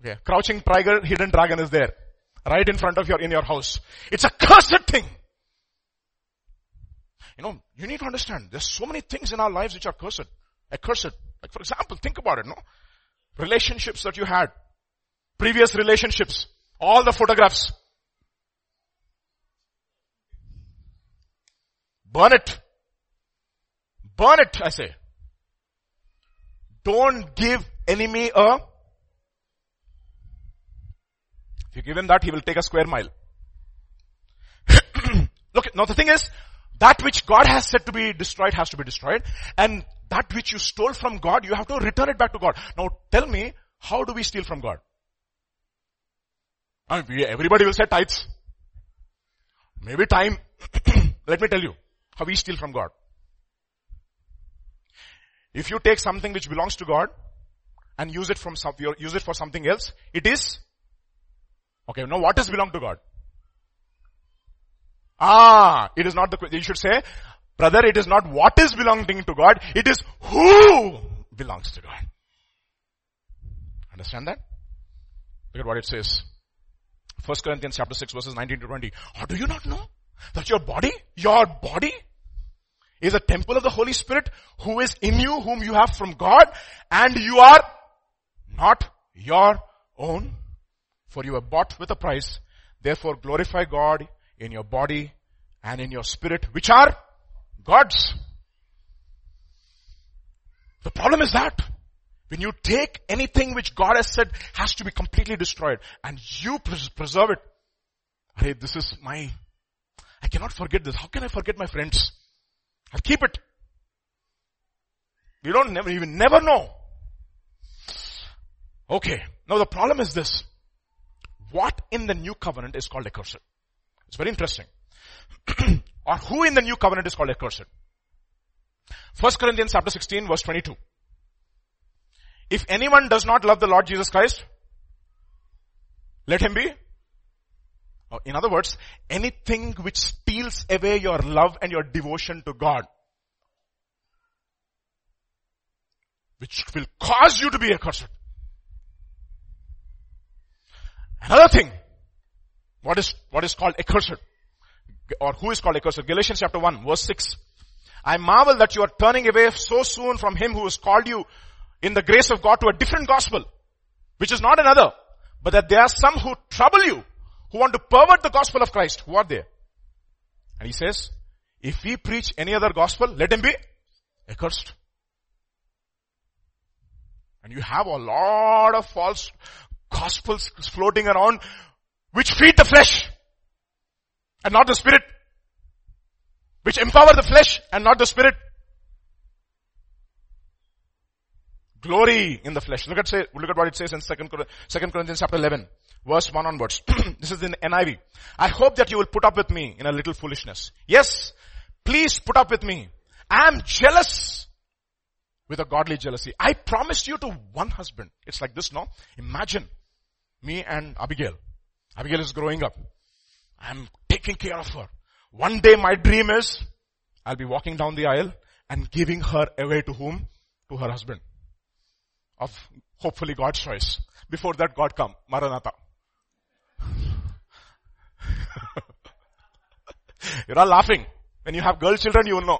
Okay. Crouching tiger, hidden dragon is there. Right in front of your, in your house. It's a cursed thing. You know, you need to understand, there's so many things in our lives which are cursed. Accursed. Like for example, think about it, no? Relationships that you had. Previous relationships. All the photographs. Burn it. Burn it, I say. Don't give enemy a, if you give him that, he will take a square mile. [CLEARS THROAT] Look, now the thing is, that which God has said to be destroyed has to be destroyed. And that which you stole from God, you have to return it back to God. Now tell me, how do we steal from God? I mean, everybody will say tithes. Maybe time. [CLEARS THROAT] Let me tell you how we steal from God. If you take something which belongs to God and use it from some, use it for something else, it is okay. Now what does belong to God? Ah, it is not the, you should say, Brother, it is not what is belonging to God, it is who belongs to God. Understand that? Look at what it says. 1 Corinthians chapter 6 verses 19 to 20. Or do you not know that your body, your body is a temple of the Holy Spirit who is in you, whom you have from God, and you are not your own, for you were bought with a price. Therefore glorify God in your body and in your spirit, which are God's. The problem is that when you take anything which God has said has to be completely destroyed and you pres- preserve it. Hey, this is my, I cannot forget this. How can I forget my friends? I'll keep it. You don't never, even never know. Okay. Now the problem is this. What in the new covenant is called accursed? It's very interesting. [CLEARS THROAT] or who in the new covenant is called accursed? First Corinthians chapter 16 verse 22. If anyone does not love the Lord Jesus Christ, let him be. Oh, in other words, anything which steals away your love and your devotion to God, which will cause you to be accursed. Another thing, what is, what is called accursed, or who is called accursed? Galatians chapter 1 verse 6. I marvel that you are turning away so soon from him who has called you in the grace of God to a different gospel, which is not another, but that there are some who trouble you, who want to pervert the gospel of Christ. Who are they? And he says, if we preach any other gospel, let him be accursed. And you have a lot of false gospels floating around which feed the flesh and not the spirit. Which empower the flesh and not the spirit. Glory in the flesh. Look at say, look at what it says in second, second Corinthians chapter 11, verse 1 onwards. [CLEARS THROAT] this is in NIV. I hope that you will put up with me in a little foolishness. Yes, please put up with me. I am jealous with a godly jealousy. I promised you to one husband. It's like this, no? Imagine me and Abigail. Abigail is growing up. I'm taking care of her. One day my dream is I'll be walking down the aisle and giving her away to whom? To her husband of hopefully God's choice. Before that, God come. Maranatha. [LAUGHS] You're all laughing. When you have girl children, you will know.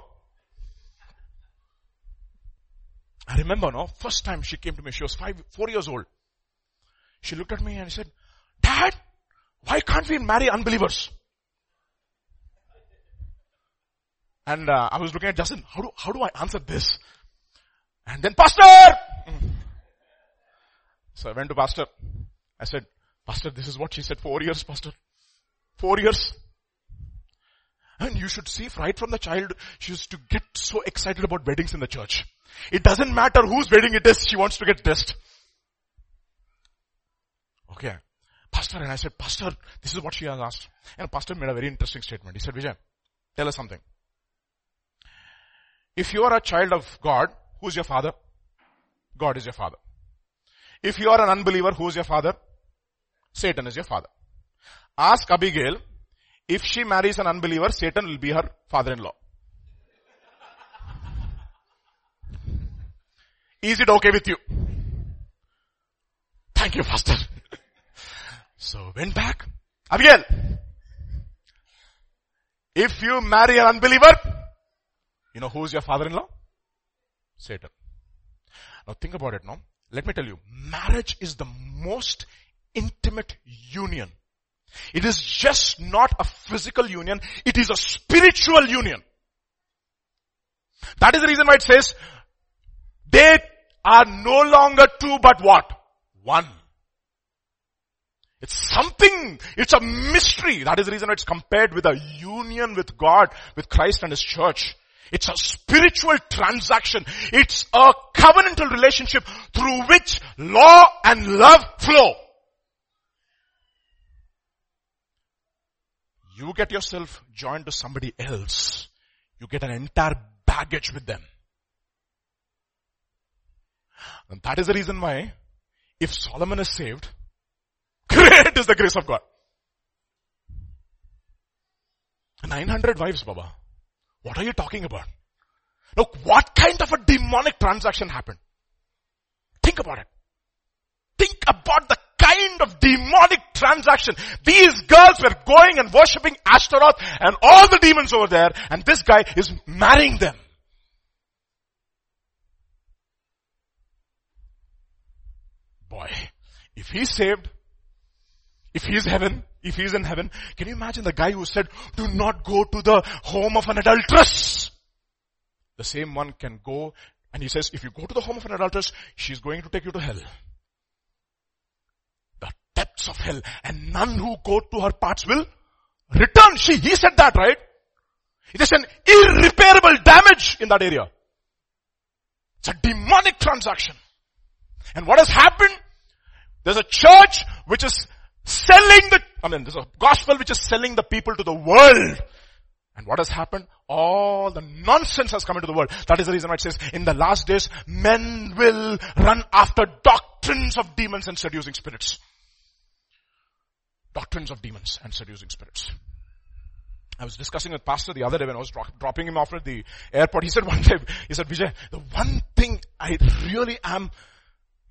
I remember, no, first time she came to me, she was five, four years old. She looked at me and said, Dad, why can't we marry unbelievers? And uh, I was looking at Justin, how do, how do I answer this? And then, Pastor! So I went to pastor. I said, pastor, this is what she said. Four years, pastor. Four years. And you should see right from the child, she used to get so excited about weddings in the church. It doesn't matter whose wedding it is, she wants to get dressed. Okay. Pastor, and I said, Pastor, this is what she has asked. And Pastor made a very interesting statement. He said, Vijay, tell us something. If you are a child of God, who's your father? God is your father. If you are an unbeliever, who is your father? Satan is your father. Ask Abigail, if she marries an unbeliever, Satan will be her father-in-law. [LAUGHS] Is it okay with you? Thank you, pastor. so went back. Abigail, if you marry an unbeliever, you know who is your father-in-law? Satan. Now think about it now. Let me tell you, marriage is the most intimate union. It is just not a physical union, it is a spiritual union. That is the reason why it says, they are no longer two but what? One. It's something, it's a mystery. That is the reason why it's compared with a union with God, with Christ and His church. It's a spiritual transaction. It's a covenantal relationship through which law and love flow. You get yourself joined to somebody else. You get an entire baggage with them. And that is the reason why if Solomon is saved, [LAUGHS] great is the grace of God. 900 wives, Baba. What are you talking about? Look, what kind of a demonic transaction happened? Think about it. Think about the kind of demonic transaction. These girls were going and worshipping Ashtaroth and all the demons over there and this guy is marrying them. Boy, if he's saved, if he's heaven, if he's in heaven, can you imagine the guy who said, do not go to the home of an adulteress? The same one can go and he says, if you go to the home of an adulteress, she's going to take you to hell. The depths of hell and none who go to her parts will return. She, he said that, right? It is an irreparable damage in that area. It's a demonic transaction. And what has happened? There's a church which is selling the, I mean, there's a gospel which is selling the people to the world. And what has happened? All the nonsense has come into the world. That is the reason why it says, in the last days, men will run after doctrines of demons and seducing spirits. Doctrines of demons and seducing spirits. I was discussing with pastor the other day when I was dro- dropping him off at the airport. He said one [LAUGHS] time, he said, Vijay, the one thing I really am,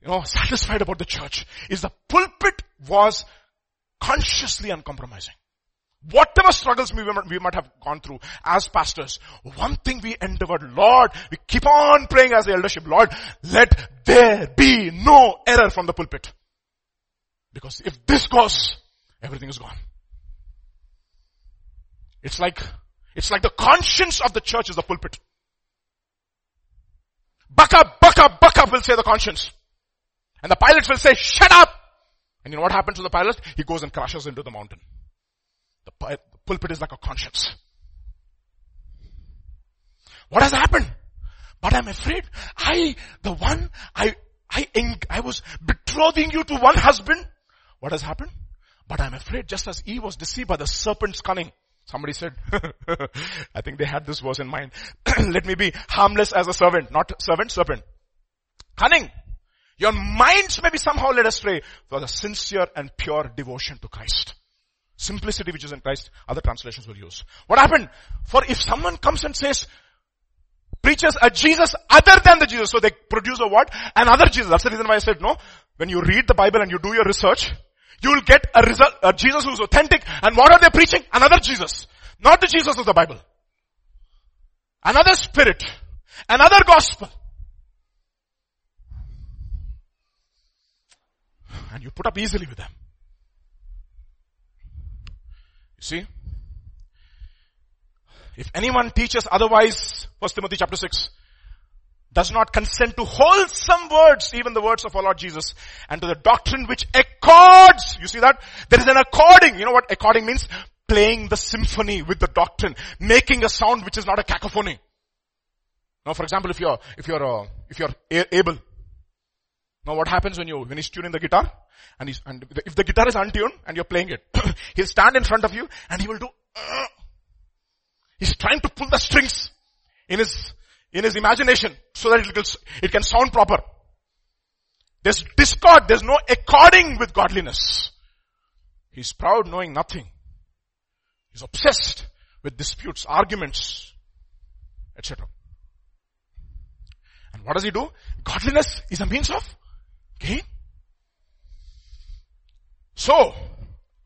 you know, satisfied about the church is the pulpit was consciously uncompromising. Whatever struggles we, we might have gone through as pastors, one thing we endeavored, Lord, we keep on praying as the eldership, Lord, let there be no error from the pulpit. Because if this goes, everything is gone. It's like, it's like the conscience of the church is the pulpit. Buck up, buck up, buck up will say the conscience. And the pilots will say, shut up! And you know what happens to the pilot? He goes and crashes into the mountain. The, the pulpit is like a conscience. What has happened? But I'm afraid I, the one, I, I, I was betrothing you to one husband. What has happened? But I'm afraid just as Eve was deceived by the serpent's cunning. Somebody said, [LAUGHS] I think they had this verse in mind. [CLEARS THROAT] Let me be harmless as a servant, not servant, serpent. Cunning. Your minds may be somehow led astray for the sincere and pure devotion to Christ. Simplicity which is in Christ, other translations will use. What happened? For if someone comes and says, preaches a Jesus other than the Jesus, so they produce a what? Another Jesus. That's the reason why I said no. When you read the Bible and you do your research, you will get a result, a Jesus who is authentic. And what are they preaching? Another Jesus. Not the Jesus of the Bible. Another spirit. Another gospel. And you put up easily with them. You see? If anyone teaches otherwise, 1 Timothy chapter 6, does not consent to wholesome words, even the words of our Lord Jesus, and to the doctrine which accords, you see that? There is an according, you know what according means? Playing the symphony with the doctrine, making a sound which is not a cacophony. Now for example, if you're, if you're, uh, if you're able, now what happens when you, when he's tuning the guitar? And he's, and if the guitar is untuned and you're playing it, [COUGHS] he'll stand in front of you and he will do, uh, he's trying to pull the strings in his, in his imagination so that it, it can sound proper. There's discord, there's no according with godliness. He's proud knowing nothing. He's obsessed with disputes, arguments, etc. And what does he do? Godliness is a means of gain. So,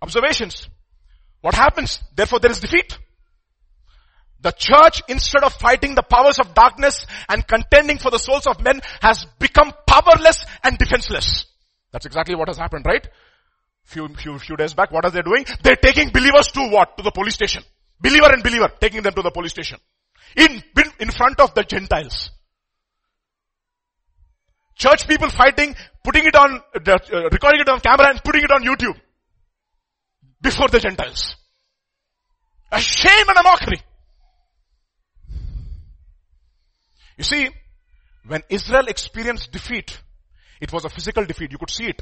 observations. What happens? Therefore there is defeat. The church, instead of fighting the powers of darkness and contending for the souls of men, has become powerless and defenseless. That's exactly what has happened, right? Few, few, few days back, what are they doing? They're taking believers to what? To the police station. Believer and believer, taking them to the police station. In, in front of the Gentiles. Church people fighting, putting it on, uh, recording it on camera and putting it on YouTube. Before the Gentiles. A shame and a mockery. You see, when Israel experienced defeat, it was a physical defeat. You could see it.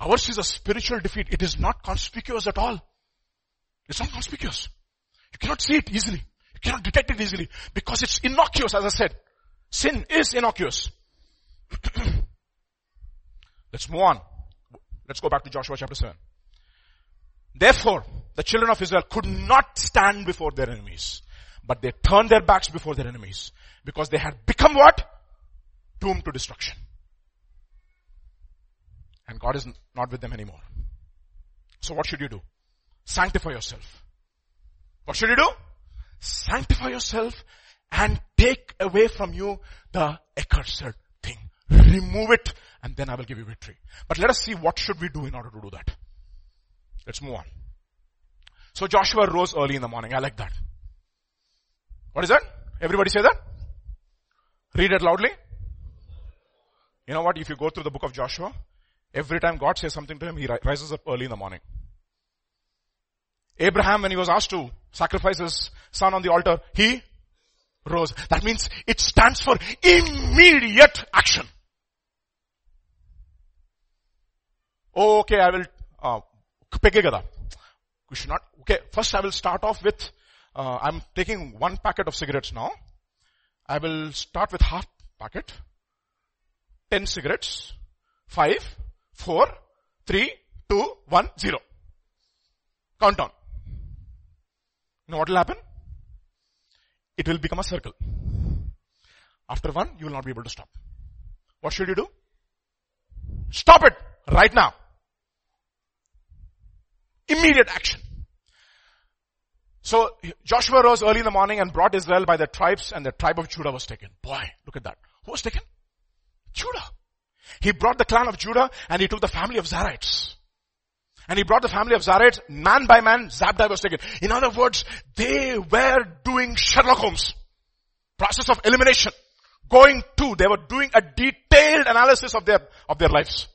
Ours is a spiritual defeat. It is not conspicuous at all. It's not conspicuous. You cannot see it easily. You cannot detect it easily because it's innocuous as I said. Sin is innocuous. Let's move on. Let's go back to Joshua chapter 7. Therefore, the children of Israel could not stand before their enemies. But they turned their backs before their enemies because they had become what? Doomed to destruction. And God is not with them anymore. So what should you do? Sanctify yourself. What should you do? Sanctify yourself and take away from you the accursed. Remove it and then I will give you victory. But let us see what should we do in order to do that. Let's move on. So Joshua rose early in the morning. I like that. What is that? Everybody say that? Read it loudly. You know what? If you go through the book of Joshua, every time God says something to him, he rises up early in the morning. Abraham, when he was asked to sacrifice his son on the altar, he rose. That means it stands for immediate action. Oh, okay, I will, uh, we should not, okay, first I will start off with, uh, I'm taking one packet of cigarettes now. I will start with half packet, 10 cigarettes, 5, 4, 3, 2, 1, 0. Count down. You know what will happen? It will become a circle. After one, you will not be able to stop. What should you do? Stop it right now. Immediate action. So Joshua rose early in the morning and brought Israel by the tribes and the tribe of Judah was taken. Boy, look at that. Who was taken? Judah. He brought the clan of Judah and he took the family of Zarites. And he brought the family of Zarites, man by man, Zabdi was taken. In other words, they were doing Sherlock Holmes. Process of elimination. Going to, they were doing a detailed analysis of their, of their lives.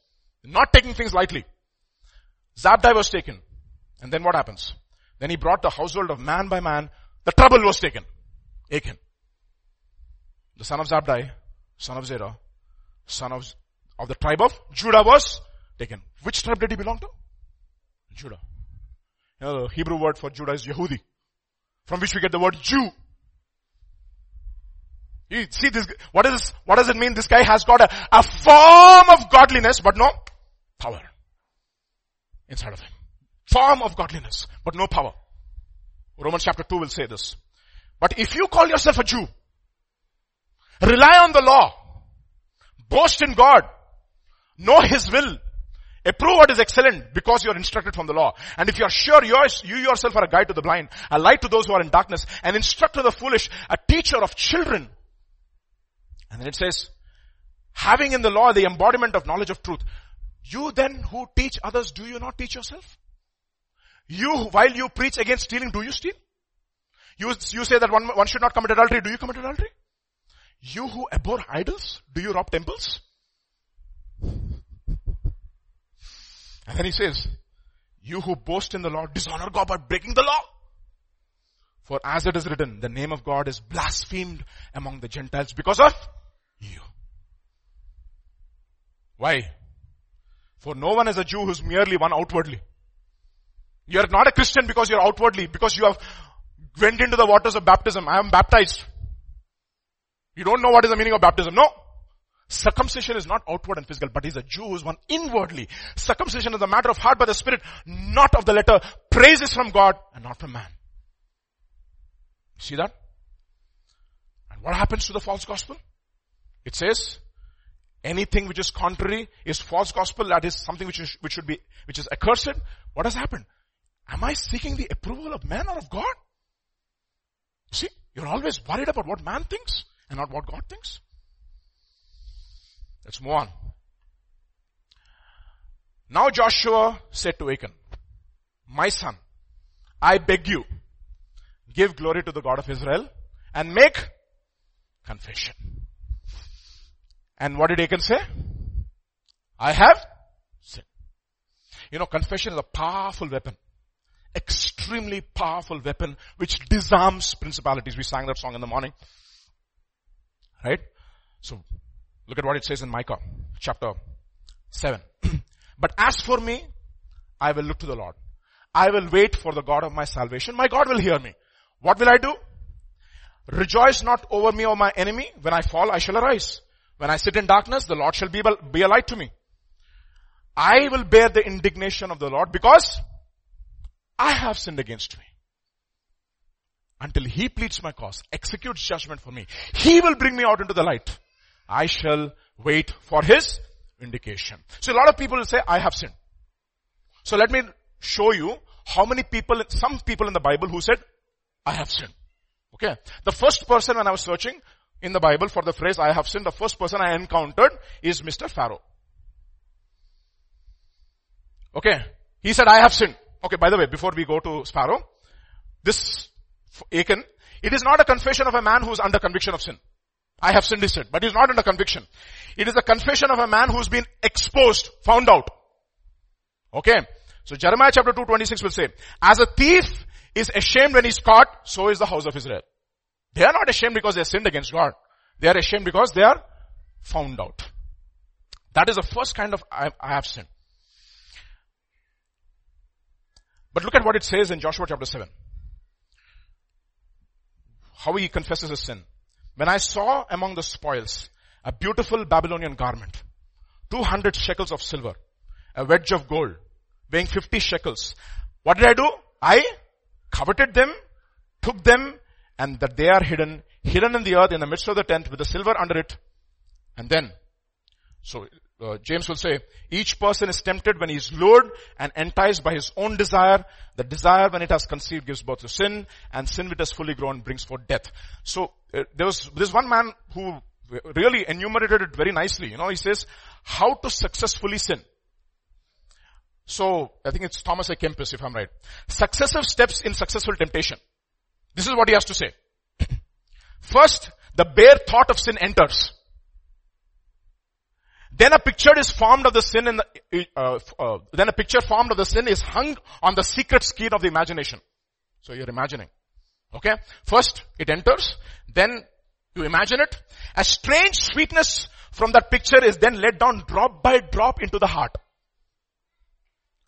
Not taking things lightly. Zabdi was taken. And then what happens? Then he brought the household of man by man. The trouble was taken. Achan. The son of Zabdi, son of Zerah, son of, of the tribe of Judah was taken. Which tribe did he belong to? Judah. You know, the Hebrew word for Judah is Yehudi. From which we get the word Jew. You see this, what is, what does it mean? This guy has got a, a form of godliness, but no power inside of him. Form of godliness, but no power. Romans chapter 2 will say this. But if you call yourself a Jew, rely on the law, boast in God, know His will, approve what is excellent because you are instructed from the law. And if you are sure yours, you yourself are a guide to the blind, a light to those who are in darkness, an instructor of the foolish, a teacher of children. And then it says, having in the law the embodiment of knowledge of truth. You then who teach others, do you not teach yourself? You, while you preach against stealing, do you steal? You, you say that one, one should not commit adultery. Do you commit adultery? You who abhor idols, do you rob temples? And then he says, you who boast in the law, dishonor God by breaking the law. For as it is written, the name of God is blasphemed among the Gentiles because of you. Why? For no one is a Jew who's merely one outwardly. You're not a Christian because you're outwardly, because you have went into the waters of baptism. I am baptized. You don't know what is the meaning of baptism. No. Circumcision is not outward and physical, but he's a Jew who's one inwardly. Circumcision is a matter of heart by the Spirit, not of the letter. Praise is from God and not from man. See that? And what happens to the false gospel? It says, anything which is contrary is false gospel, that is something which, is, which should be, which is accursed. What has happened? Am I seeking the approval of man or of God? See, you're always worried about what man thinks and not what God thinks. Let's move on. Now Joshua said to Achan, my son, I beg you, give glory to the God of Israel and make confession. And what did Achan say? I have sinned. You know, confession is a powerful weapon extremely powerful weapon which disarms principalities. We sang that song in the morning. Right? So, look at what it says in Micah chapter 7. [CLEARS THROAT] but as for me, I will look to the Lord. I will wait for the God of my salvation. My God will hear me. What will I do? Rejoice not over me or my enemy. When I fall, I shall arise. When I sit in darkness, the Lord shall be, be a light to me. I will bear the indignation of the Lord because I have sinned against me. until he pleads my cause, executes judgment for me. He will bring me out into the light. I shall wait for his vindication. So a lot of people will say, I have sinned. So let me show you how many people, some people in the Bible who said, I have sinned. Okay. The first person when I was searching in the Bible for the phrase I have sinned, the first person I encountered is Mr. Pharaoh. Okay. He said, I have sinned. Okay, by the way, before we go to Pharaoh, this Achan, it is not a confession of a man who is under conviction of sin. I have sinned, he said, but he's not under conviction. It is a confession of a man who's been exposed, found out. Okay. So Jeremiah chapter 2, 26 will say, as a thief is ashamed when he's caught, so is the house of Israel. They are not ashamed because they sinned against God. They are ashamed because they are found out. That is the first kind of I, I have sinned. But look at what it says in Joshua chapter 7. How he confesses his sin. When I saw among the spoils a beautiful Babylonian garment, 200 shekels of silver, a wedge of gold, weighing 50 shekels. What did I do? I coveted them, took them, and that they are hidden, hidden in the earth in the midst of the tent with the silver under it. And then, so uh, James will say, each person is tempted when he is lured and enticed by his own desire. The desire when it has conceived gives birth to sin and sin which has fully grown brings forth death. So uh, there was this one man who really enumerated it very nicely. You know, he says, how to successfully sin. So, I think it's Thomas A. Kempis if I'm right. Successive steps in successful temptation. This is what he has to say. [CLEARS THROAT] First, the bare thought of sin enters. Then a picture is formed of the sin in the, uh, uh, then a picture formed of the sin is hung on the secret skin of the imagination. So you're imagining. Okay? First, it enters, then you imagine it. A strange sweetness from that picture is then let down drop by drop into the heart.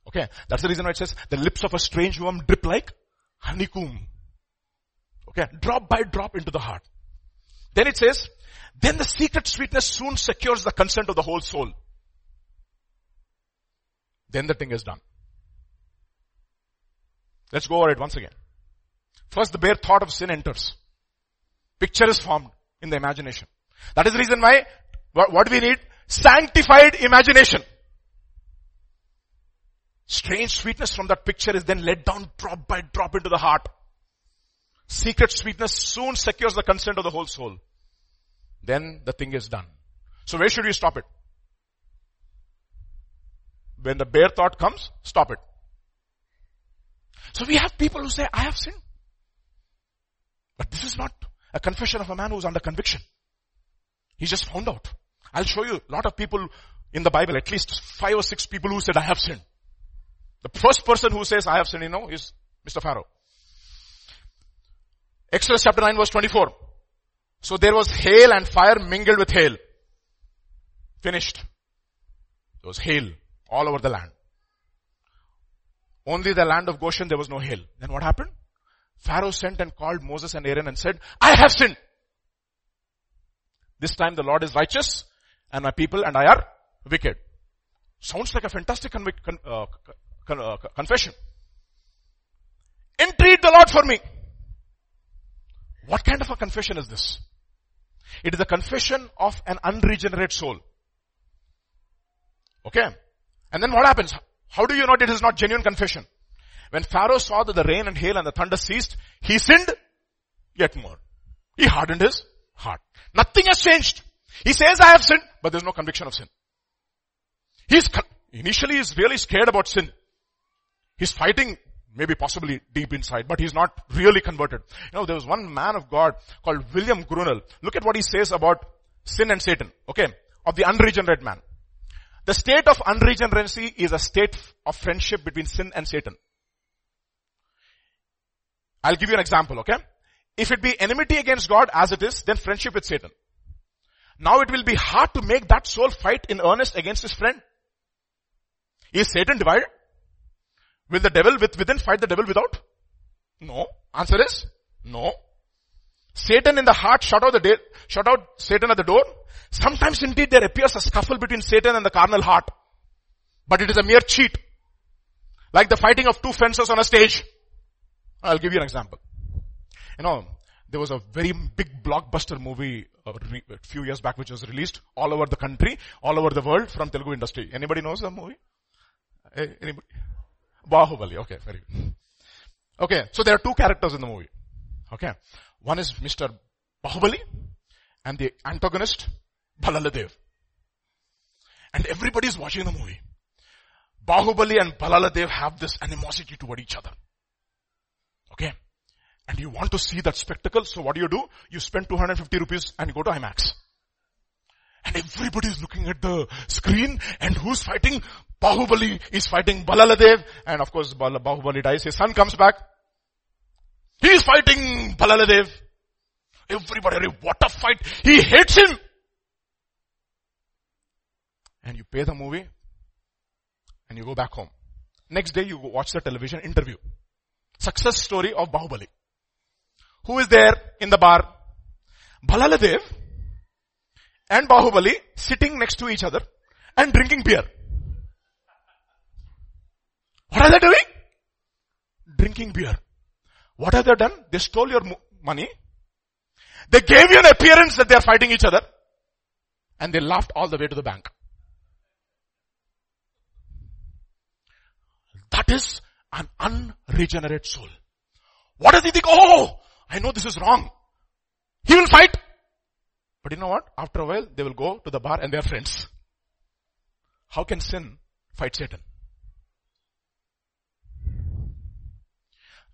Okay. That's the reason why it says the lips of a strange woman drip like honeycomb. Okay. Drop by drop into the heart. Then it says, then the secret sweetness soon secures the consent of the whole soul. Then the thing is done. Let's go over it once again. First, the bare thought of sin enters. Picture is formed in the imagination. That is the reason why, what, we need? Sanctified imagination. Strange sweetness from that picture is then let down drop by drop into the heart. Secret sweetness soon secures the consent of the whole soul. Then the thing is done. So where should we stop it? When the bare thought comes, stop it. So we have people who say, I have sinned. But this is not a confession of a man who's under conviction. He just found out. I'll show you a lot of people in the Bible, at least five or six people who said, I have sinned. The first person who says, I have sinned, you know, is Mr. Pharaoh. Exodus chapter 9 verse 24. So there was hail and fire mingled with hail. Finished. There was hail all over the land. Only the land of Goshen there was no hail. Then what happened? Pharaoh sent and called Moses and Aaron and said, I have sinned. This time the Lord is righteous and my people and I are wicked. Sounds like a fantastic con- uh, con- uh, confession. Entreat the Lord for me. What kind of a confession is this? It is a confession of an unregenerate soul. Okay? And then what happens? How do you know it is not genuine confession? When Pharaoh saw that the rain and hail and the thunder ceased, he sinned yet more. He hardened his heart. Nothing has changed. He says, I have sinned, but there's no conviction of sin. He's, initially he's really scared about sin. He's fighting maybe possibly deep inside, but he's not really converted. You know, there was one man of God called William Gurnall. Look at what he says about sin and Satan. Okay. Of the unregenerate man. The state of unregeneracy is a state of friendship between sin and Satan. I'll give you an example, okay? If it be enmity against God as it is, then friendship with Satan. Now it will be hard to make that soul fight in earnest against his friend. Is Satan divided? Will the devil with, within fight the devil without? No. Answer is no. Satan in the heart shut out the day, shut out Satan at the door. Sometimes indeed there appears a scuffle between Satan and the carnal heart. But it is a mere cheat. Like the fighting of two fencers on a stage. I'll give you an example. you know, there was a very big blockbuster movie a, re- a few years back which was released all over the country, all over the world from Telugu industry. Anybody knows the movie? Anybody? Bahubali. Okay, very good. Okay, so there are two characters in the movie. Okay. One is Mr. Bahubali and the antagonist Balaladev. And everybody is watching the movie. Bahubali and Balaladev have this animosity toward each other. Okay. And you want to see that spectacle, so what do you do? You spend 250 rupees and you go to IMAX. And everybody is looking at the screen and who's fighting? Bahubali is fighting Balaladev and of course Bal- Bahubali dies, his son comes back. He is fighting Balaladev. Everybody, what a fight. He hates him. And you pay the movie and you go back home. Next day you watch the television interview. Success story of Bahubali. Who is there in the bar? Balaladev and Bahubali sitting next to each other and drinking beer. What are they doing? Drinking beer. What have they done? They stole your mo- money. They gave you an appearance that they are fighting each other. And they laughed all the way to the bank. That is an unregenerate soul. What does he think? Oh, I know this is wrong. He will fight. But you know what? After a while, they will go to the bar and they are friends. How can sin fight Satan?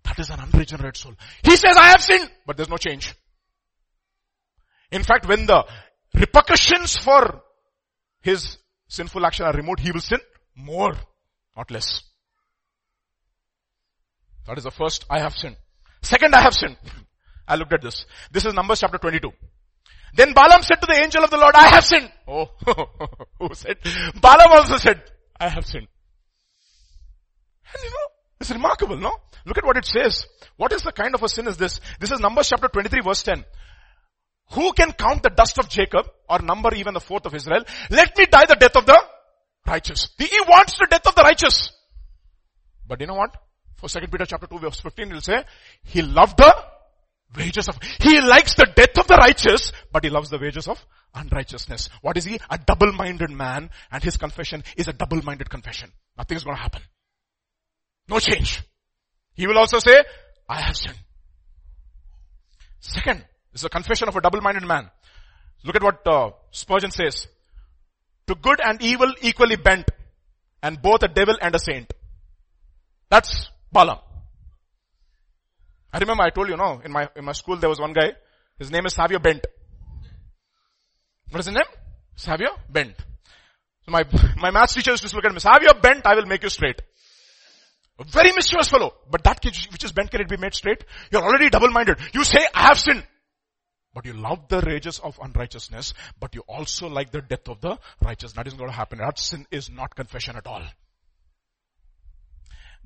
That is an unregenerate soul. He says, I have sinned, but there's no change. In fact, when the repercussions for his sinful action are removed, he will sin more, not less. That is the first, I have sinned. Second, I have sinned. [LAUGHS] I looked at this. This is Numbers chapter 22. Then Balaam said to the angel of the Lord, I have sinned. [LAUGHS] Oh, [LAUGHS] who said? Balaam also said, I have sinned. And you know, it's remarkable, no? Look at what it says. What is the kind of a sin is this? This is Numbers chapter 23 verse 10. Who can count the dust of Jacob or number even the fourth of Israel? Let me die the death of the righteous. He wants the death of the righteous. But you know what? For 2 Peter chapter 2 verse 15 will say, he loved the wages of, he likes the death of the righteous, but he loves the wages of unrighteousness. What is he? A double-minded man and his confession is a double-minded confession. Nothing is going to happen. No change. He will also say, I have sinned. Second, is a confession of a double-minded man. Look at what uh, Spurgeon says. To good and evil equally bent, and both a devil and a saint. That's Balaam. I remember I told you, no, in my, in my school there was one guy, his name is Savio Bent. What is his name? Savio Bent. So my, [LAUGHS] my maths teacher used to look at me, Savio Bent, I will make you straight. A very mischievous fellow. But that which is bent can it be made straight? You're already double-minded. You say, I have sinned. But you love the rages of unrighteousness, but you also like the death of the righteous. That is going to happen. That sin is not confession at all.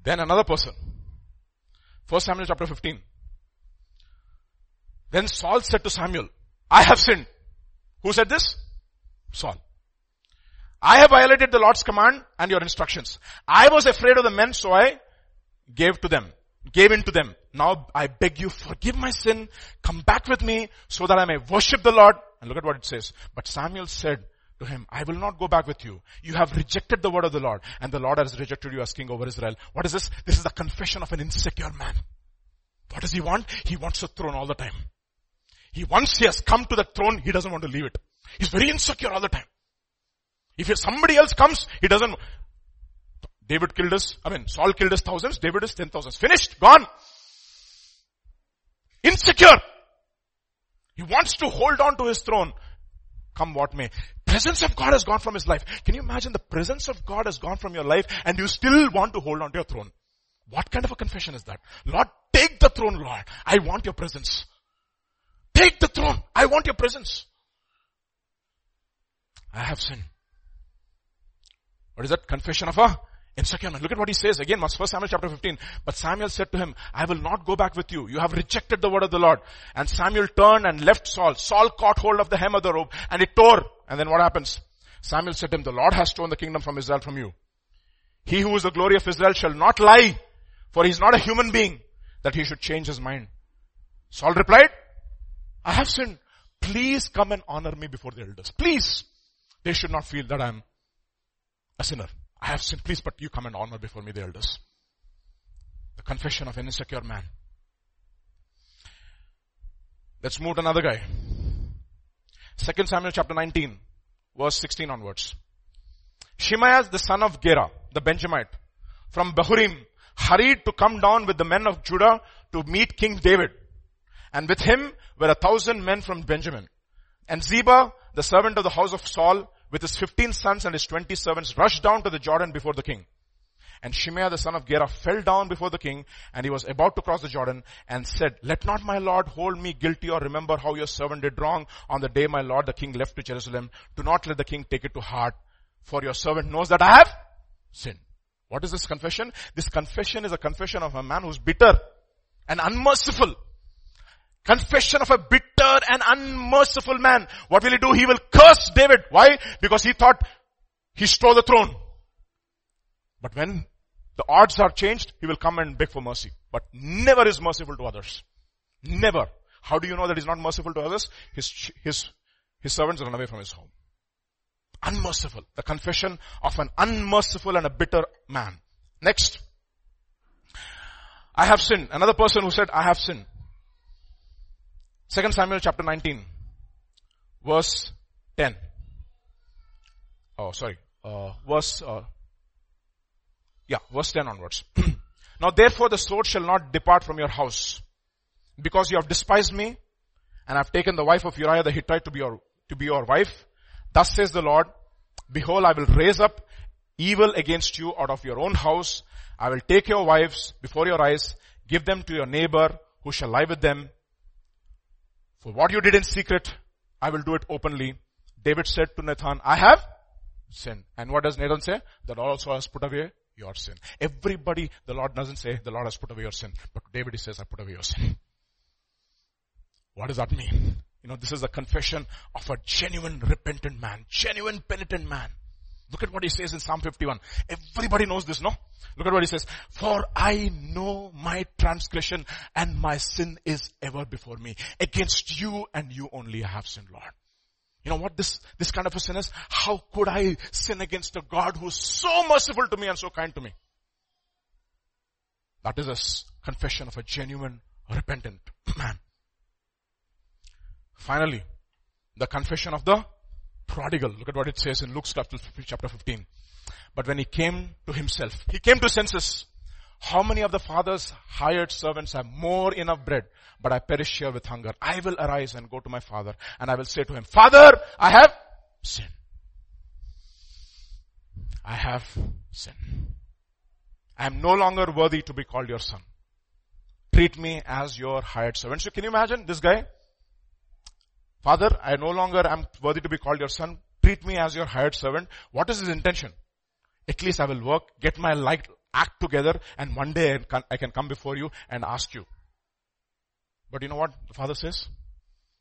Then another person. First Samuel chapter 15. Then Saul said to Samuel, I have sinned. Who said this? Saul. I have violated the Lord's command and your instructions. I was afraid of the men, so I gave to them, gave in to them. Now I beg you, forgive my sin, come back with me so that I may worship the Lord. And look at what it says. But Samuel said to him, I will not go back with you. You have rejected the word of the Lord and the Lord has rejected you as king over Israel. What is this? This is the confession of an insecure man. What does he want? He wants the throne all the time. He once he has come to the throne, he doesn't want to leave it. He's very insecure all the time. If somebody else comes, he doesn't. David killed us, I mean, Saul killed us thousands, David is ten thousands. Finished, gone. Insecure. He wants to hold on to his throne. Come what may. Presence of God has gone from his life. Can you imagine the presence of God has gone from your life and you still want to hold on to your throne? What kind of a confession is that? Lord, take the throne, Lord. I want your presence. Take the throne. I want your presence. I have sinned. What is that? Confession of a insecure man. Look at what he says again, First Samuel chapter 15. But Samuel said to him, I will not go back with you. You have rejected the word of the Lord. And Samuel turned and left Saul. Saul caught hold of the hem of the robe and it tore. And then what happens? Samuel said to him, the Lord has torn the kingdom from Israel from you. He who is the glory of Israel shall not lie, for he is not a human being that he should change his mind. Saul replied, I have sinned. Please come and honor me before the elders. Please. They should not feel that I'm a sinner. I have sinned. Please, but you come and honor before me the elders. The confession of an insecure man. Let's move to another guy. Second Samuel chapter 19, verse 16 onwards. Shimei, the son of Gera, the Benjamite, from Bahurim, hurried to come down with the men of Judah to meet King David. And with him were a thousand men from Benjamin. And Ziba, the servant of the house of Saul, with his fifteen sons and his twenty servants, rushed down to the Jordan before the king. And Shimei the son of Gera fell down before the king and he was about to cross the Jordan and said, let not my Lord hold me guilty or remember how your servant did wrong on the day my Lord the king left to Jerusalem. Do not let the king take it to heart for your servant knows that I have sinned. What is this confession? This confession is a confession of a man who's bitter and unmerciful. Confession of a bitter and unmerciful man. What will he do? He will curse David. Why? Because he thought he stole the throne. But when the odds are changed, he will come and beg for mercy. But never is merciful to others. Never. How do you know that he's not merciful to others? His, his, his servants run away from his home. Unmerciful. The confession of an unmerciful and a bitter man. Next. I have sinned. Another person who said, I have sinned. Second Samuel chapter 19, verse 10. Oh, sorry. Uh, verse, uh, yeah, verse 10 onwards. [CLEARS THROAT] now therefore the sword shall not depart from your house, because you have despised me, and I have taken the wife of Uriah the Hittite to be your, to be your wife. Thus says the Lord, behold I will raise up evil against you out of your own house. I will take your wives before your eyes, give them to your neighbor who shall lie with them, for what you did in secret, I will do it openly. David said to Nathan, I have sinned. And what does Nathan say? Lord also has put away your sin. Everybody, the Lord doesn't say, the Lord has put away your sin. But David says, I put away your sin. What does that mean? You know, this is a confession of a genuine repentant man, genuine penitent man. Look at what he says in Psalm 51. Everybody knows this, no? Look at what he says. For I know my transgression and my sin is ever before me. Against you and you only I have sinned, Lord. You know what this, this kind of a sin is? How could I sin against a God who is so merciful to me and so kind to me? That is a confession of a genuine, repentant man. Finally, the confession of the prodigal. Look at what it says in Luke chapter 15. But when he came to himself, he came to senses. How many of the father's hired servants have more enough bread, but I perish here with hunger? I will arise and go to my father and I will say to him, Father, I have sinned. I have sinned. I am no longer worthy to be called your son. Treat me as your hired servant. So can you imagine this guy? Father, I no longer am worthy to be called your son. Treat me as your hired servant. What is his intention? At least I will work, get my light, act together, and one day I can come before you and ask you. But you know what the father says?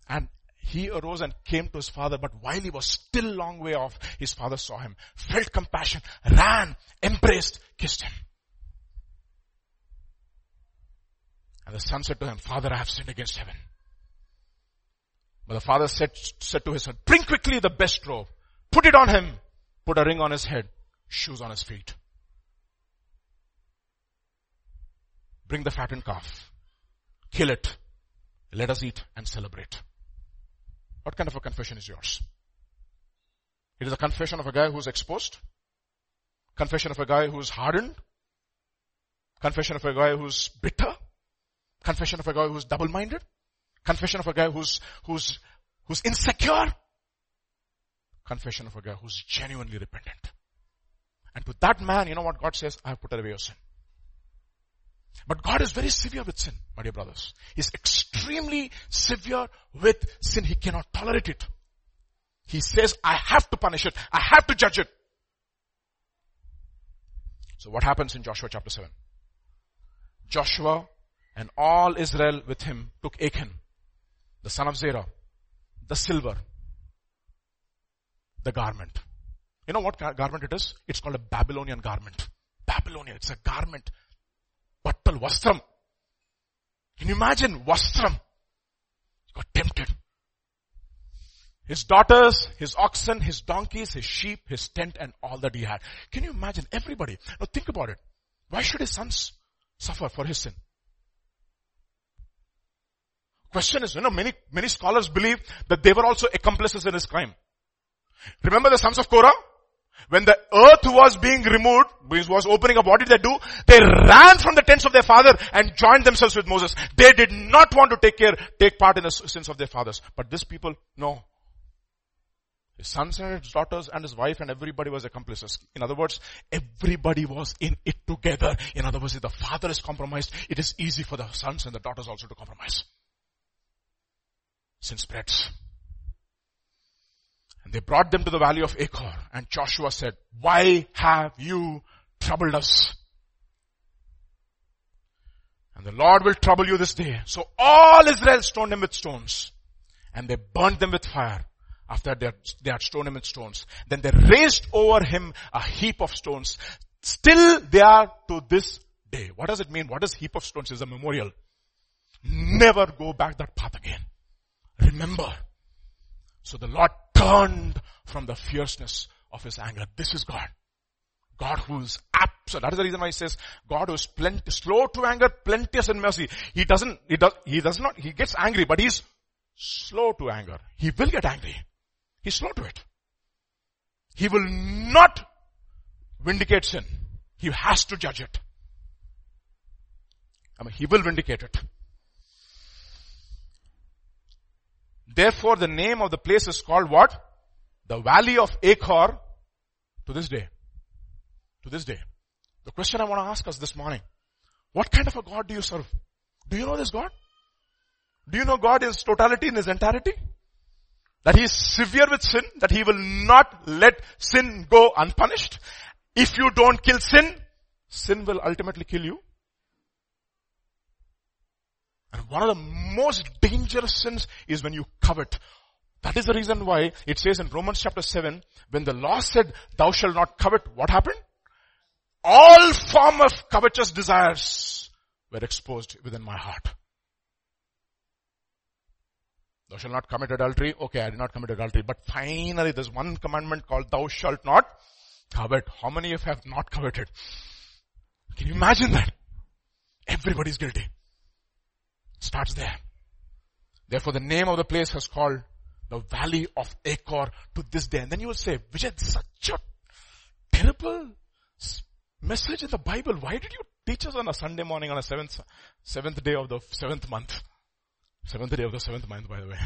And he arose and came to his father, but while he was still long way off, his father saw him, felt compassion, ran, embraced, kissed him. And the son said to him, Father, I have sinned against heaven but the father said, said to his son, bring quickly the best robe, put it on him, put a ring on his head, shoes on his feet. Bring the fattened calf, kill it, let us eat and celebrate. What kind of a confession is yours? It is a confession of a guy who's exposed, confession of a guy who's hardened, confession of a guy who's bitter, confession of a guy who's double-minded, Confession of a guy who's, who's, who's insecure. Confession of a guy who's genuinely repentant. And to that man, you know what God says? I have put away your sin. But God is very severe with sin, my dear brothers. He's extremely severe with sin. He cannot tolerate it. He says, I have to punish it. I have to judge it. So what happens in Joshua chapter 7? Joshua and all Israel with him took Achan the son of Zerah, the silver, the garment. You know what garment it is? It's called a Babylonian garment. Babylonian, it's a garment. Pattal Vastram. Can you imagine Vastram? He got tempted. His daughters, his oxen, his donkeys, his sheep, his tent, and all that he had. Can you imagine? Everybody. Now think about it. Why should his sons suffer for his sin? Question is, you know, many, many scholars believe that they were also accomplices in his crime. Remember the sons of Korah? When the earth was being removed, was opening up, what did they do? They ran from the tents of their father and joined themselves with Moses. They did not want to take care, take part in the sins of their fathers. But this people, no. His sons and his daughters and his wife and everybody was accomplices. In other words, everybody was in it together. In other words, if the father is compromised, it is easy for the sons and the daughters also to compromise. Sin spreads. And they brought them to the valley of Achor and Joshua said, why have you troubled us? And the Lord will trouble you this day. So all Israel stoned him with stones and they burnt them with fire after they had, stoned him with stones. Then they raised over him a heap of stones. Still they are to this day. What does it mean? What is heap of stones? Is a memorial. Never go back that path again. Remember. So the Lord turned from the fierceness of his anger. This is God. God who is absolute. That is the reason why he says God who is plenty, slow to anger, plenteous in mercy. He doesn't, he does, he does not, he gets angry, but he's slow to anger. He will get angry. He's slow to it. He will not vindicate sin. He has to judge it. I mean, he will vindicate it. Therefore the name of the place is called what? The valley of Achor to this day. To this day. The question I want to ask us this morning. What kind of a God do you serve? Do you know this God? Do you know God is totality in his entirety? That he is severe with sin, that he will not let sin go unpunished. If you don't kill sin, sin will ultimately kill you. And one of the most dangerous sins is when you covet. That is the reason why it says in Romans chapter 7, when the law said, thou shalt not covet, what happened? All form of covetous desires were exposed within my heart. Thou shalt not commit adultery. Okay, I did not commit adultery. But finally there's one commandment called thou shalt not covet. How many of you have not coveted? Can you imagine that? Everybody's guilty. Starts there. Therefore the name of the place is called the valley of Achor to this day. And then you will say, Vijay, such a terrible message in the Bible. Why did you teach us on a Sunday morning on a seventh, seventh day of the seventh month? Seventh day of the seventh month, by the way.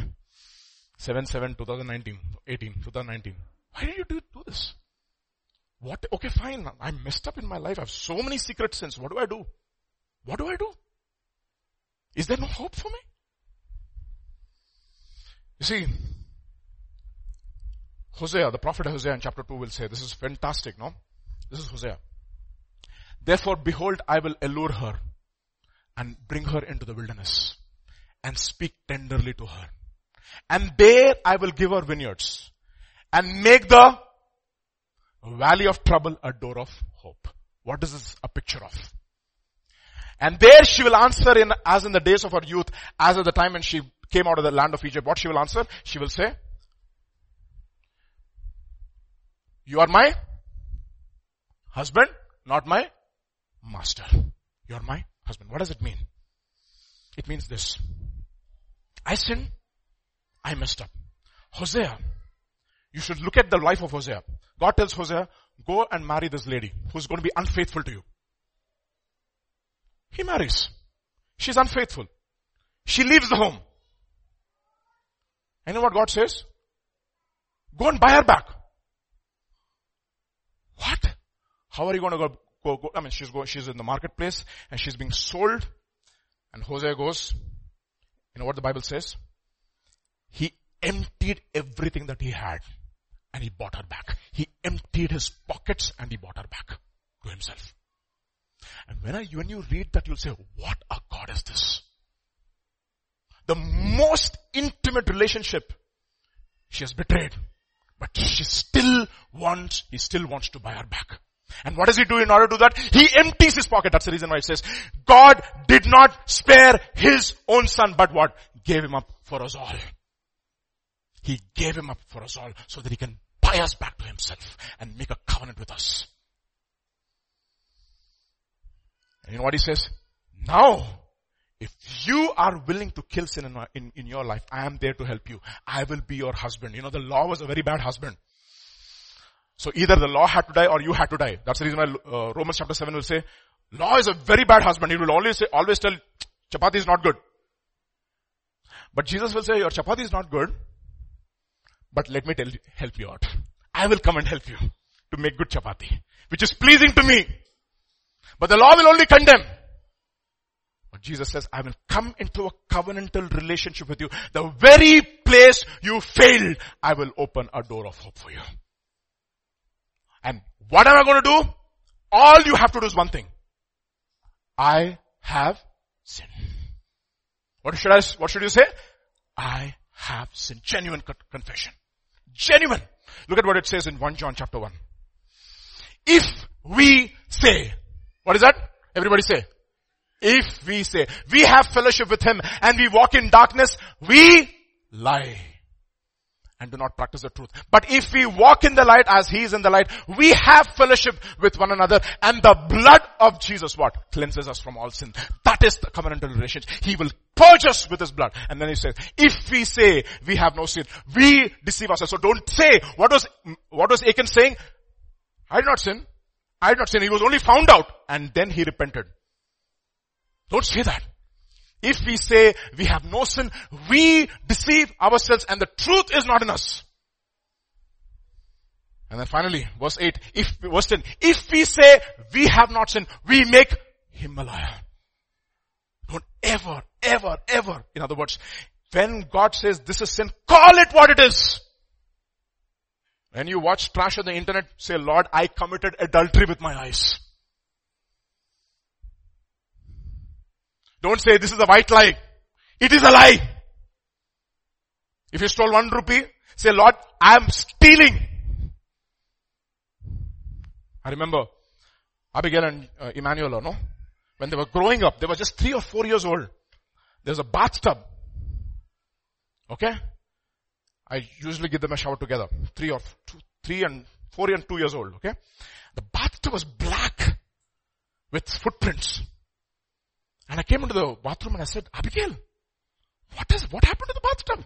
7 7 2019, 18, 2019. Why did you do, do this? What? Okay, fine. I messed up in my life. I have so many secret sins. What do I do? What do I do? Is there no hope for me? You see, Hosea, the prophet Hosea in chapter 2 will say, this is fantastic, no? This is Hosea. Therefore, behold, I will allure her and bring her into the wilderness and speak tenderly to her. And there I will give her vineyards and make the valley of trouble a door of hope. What is this a picture of? And there she will answer in, as in the days of her youth, as at the time when she came out of the land of Egypt. What she will answer? She will say, you are my husband, not my master. You are my husband. What does it mean? It means this. I sinned. I messed up. Hosea. You should look at the life of Hosea. God tells Hosea, go and marry this lady who's going to be unfaithful to you. He marries. She's unfaithful. She leaves the home. And you know what God says? Go and buy her back. What? How are you going to go, go, go? I mean, she's going, she's in the marketplace and she's being sold. And Hosea goes, you know what the Bible says? He emptied everything that he had and he bought her back. He emptied his pockets and he bought her back to himself. And when, I, when you read that, you'll say, what a God is this? The most intimate relationship she has betrayed, but she still wants, he still wants to buy her back. And what does he do in order to do that? He empties his pocket. That's the reason why it says, God did not spare his own son, but what? Gave him up for us all. He gave him up for us all so that he can buy us back to himself and make a covenant with us. And you know what he says? Now, if you are willing to kill sin in, in, in, your life, I am there to help you. I will be your husband. You know, the law was a very bad husband. So either the law had to die or you had to die. That's the reason why uh, Romans chapter 7 will say, law is a very bad husband. He will always say, always tell, chapati is not good. But Jesus will say, your chapati is not good, but let me tell help you out. I will come and help you to make good chapati, which is pleasing to me. But the law will only condemn. But Jesus says, I will come into a covenantal relationship with you. The very place you failed, I will open a door of hope for you. And what am I going to do? All you have to do is one thing. I have sinned. What should I, what should you say? I have sinned. Genuine confession. Genuine. Look at what it says in 1 John chapter 1. If we say, what is that? Everybody say. If we say, we have fellowship with Him and we walk in darkness, we lie and do not practice the truth. But if we walk in the light as He is in the light, we have fellowship with one another and the blood of Jesus what? Cleanses us from all sin. That is the covenantal relationship. He will purge us with His blood. And then He says, if we say we have no sin, we deceive ourselves. So don't say, what was, what was Achan saying? I did not sin. I did not sin. He was only found out and then he repented. Don't say that. If we say we have no sin, we deceive ourselves and the truth is not in us. And then finally, verse 8, if, verse 10, if we say we have not sinned, we make him a liar. Don't ever, ever, ever, in other words, when God says this is sin, call it what it is. When you watch trash on the internet, say, Lord, I committed adultery with my eyes. Don't say this is a white lie. It is a lie. If you stole one rupee, say Lord, I am stealing. I remember Abigail and uh, Emmanuel, no? When they were growing up, they were just three or four years old. There's a bathtub. Okay? I usually give them a shower together. Three or two, three and four and two years old. Okay? The bathtub was black with footprints. And I came into the bathroom and I said, Abigail, what is, what happened to the bathtub?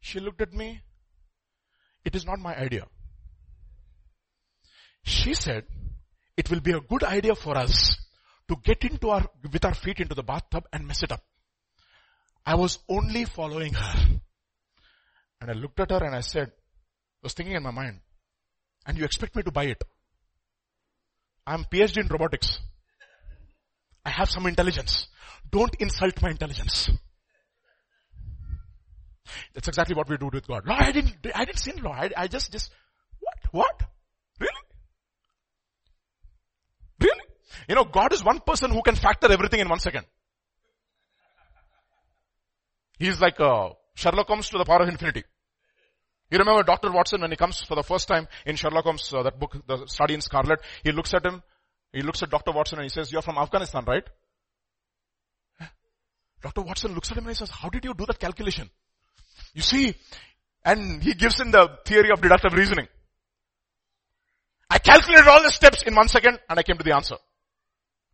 She looked at me. It is not my idea. She said, it will be a good idea for us to get into our, with our feet into the bathtub and mess it up. I was only following her. And I looked at her and I said, was thinking in my mind, and you expect me to buy it? I'm PhD in robotics. I have some intelligence. Don't insult my intelligence. That's exactly what we do with God. Lord, I didn't, I didn't sin, Lord. I, I just, just, what? What? Really? Really? You know, God is one person who can factor everything in one second. He's like uh, Sherlock Holmes to the power of infinity. You remember Dr. Watson when he comes for the first time in Sherlock Holmes, uh, that book, the study in Scarlet, he looks at him he looks at Dr. Watson and he says, you're from Afghanistan, right? Dr. Watson looks at him and he says, how did you do that calculation? You see, and he gives him the theory of deductive reasoning. I calculated all the steps in one second and I came to the answer.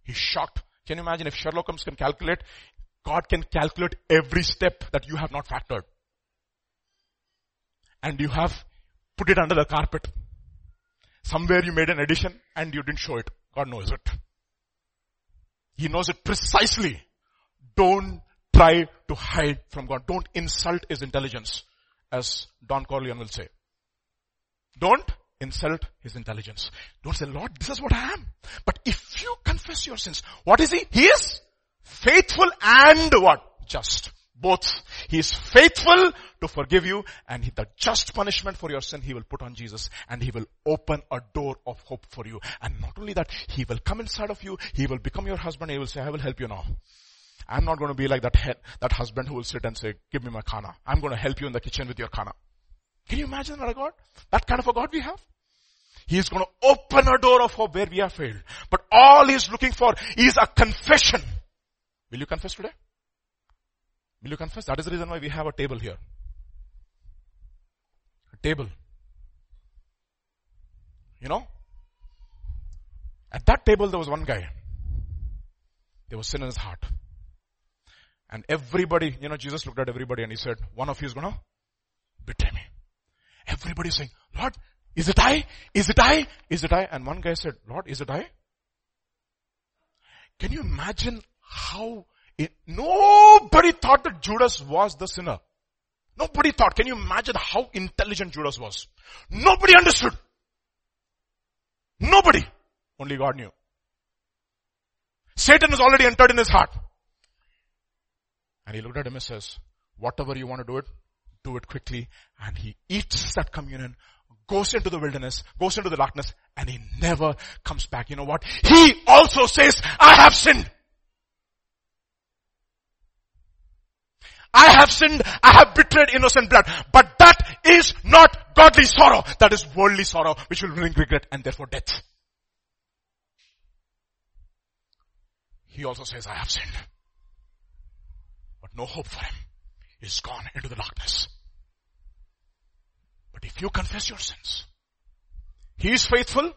He's shocked. Can you imagine if Sherlock Holmes can calculate, God can calculate every step that you have not factored. And you have put it under the carpet. Somewhere you made an addition and you didn't show it. God knows it. He knows it precisely. Don't try to hide from God. Don't insult His intelligence, as Don Corleone will say. Don't insult His intelligence. Don't say, Lord, this is what I am. But if you confess your sins, what is He? He is faithful and what? Just. Both. He is faithful to forgive you and the just punishment for your sin he will put on Jesus and he will open a door of hope for you. And not only that, he will come inside of you, he will become your husband, he will say, I will help you now. I'm not going to be like that head, that husband who will sit and say, give me my khana. I'm going to help you in the kitchen with your khana. Can you imagine that a God? That kind of a God we have? He is going to open a door of hope where we have failed. But all he is looking for is a confession. Will you confess today? Will you confess? That is the reason why we have a table here. A table. You know? At that table there was one guy. There was sin in his heart. And everybody, you know, Jesus looked at everybody and he said, one of you is gonna betray me. Everybody saying, Lord, is it I? Is it I? Is it I? And one guy said, Lord, is it I? Can you imagine how it, nobody thought that Judas was the sinner. Nobody thought. Can you imagine how intelligent Judas was? Nobody understood. Nobody. Only God knew. Satan has already entered in his heart. And he looked at him and says, whatever you want to do it, do it quickly. And he eats that communion, goes into the wilderness, goes into the darkness, and he never comes back. You know what? He also says, I have sinned. I have sinned, I have betrayed innocent blood. But that is not godly sorrow. That is worldly sorrow, which will bring regret and therefore death. He also says, I have sinned. But no hope for him. He's gone into the darkness. But if you confess your sins, He is faithful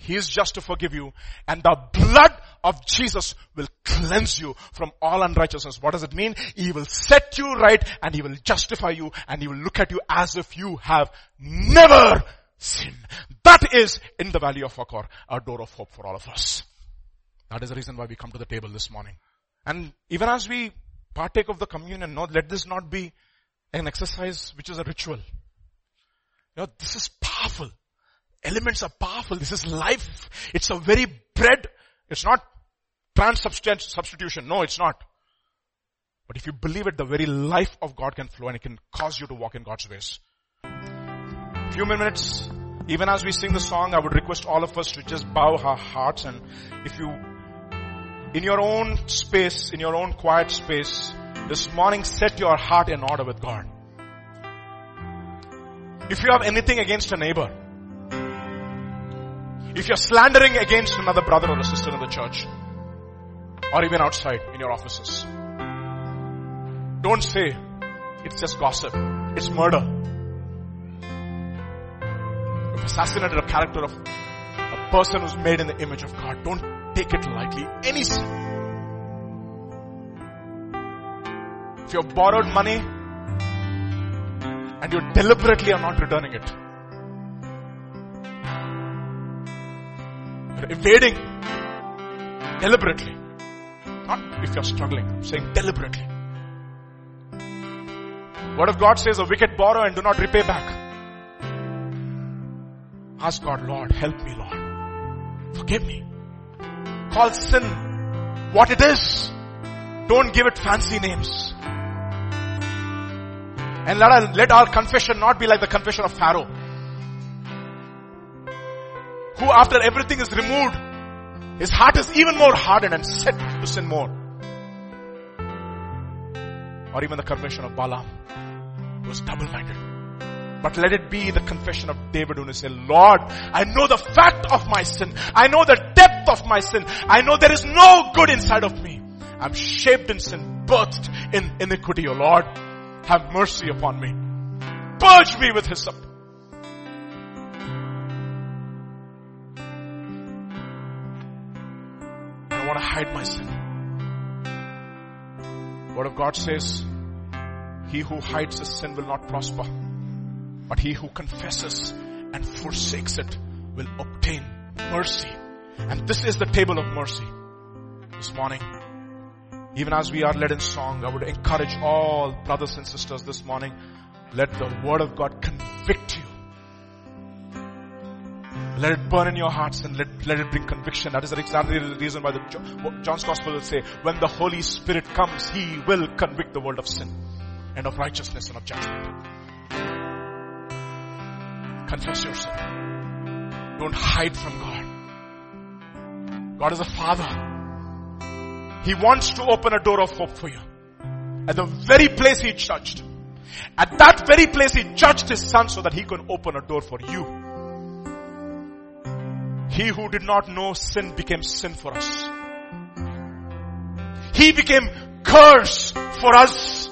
he is just to forgive you and the blood of Jesus will cleanse you from all unrighteousness. What does it mean? He will set you right and He will justify you and He will look at you as if you have never sinned. That is in the valley of Achor, a door of hope for all of us. That is the reason why we come to the table this morning. And even as we partake of the communion, no, let this not be an exercise which is a ritual. You know, this is powerful elements are powerful. This is life. It's a very bread. It's not trans substitution. No, it's not. But if you believe it, the very life of God can flow and it can cause you to walk in God's ways. Few minutes, even as we sing the song, I would request all of us to just bow our hearts and if you, in your own space, in your own quiet space, this morning set your heart in order with God. If you have anything against a neighbor, if you're slandering against another brother or a sister in the church, or even outside in your offices, don't say it's just gossip. It's murder. You've assassinated a character of a person who's made in the image of God. Don't take it lightly. Any sin. If you've borrowed money and you deliberately are not returning it, evading deliberately. Not if you're struggling, I'm saying deliberately. Word of God says a wicked borrow and do not repay back. Ask God, Lord, help me, Lord. Forgive me. Call sin what it is. Don't give it fancy names. And let our, let our confession not be like the confession of Pharaoh who after everything is removed, his heart is even more hardened and set to sin more. Or even the confession of Balaam, who was double-minded. But let it be the confession of David he said, Lord, I know the fact of my sin. I know the depth of my sin. I know there is no good inside of me. I'm shaped in sin, birthed in iniquity, O Lord. Have mercy upon me. Purge me with hyssop want to hide my sin. Word of God says, he who hides his sin will not prosper, but he who confesses and forsakes it will obtain mercy. And this is the table of mercy. This morning, even as we are led in song, I would encourage all brothers and sisters this morning, let the word of God convict let it burn in your hearts and let, let it bring conviction. That is exactly the reason why the, John's gospel will say, when the Holy Spirit comes, He will convict the world of sin and of righteousness and of judgment. Confess your sin. Don't hide from God. God is a father. He wants to open a door of hope for you. At the very place He judged. At that very place He judged His son so that He can open a door for you. He who did not know sin became sin for us. He became curse for us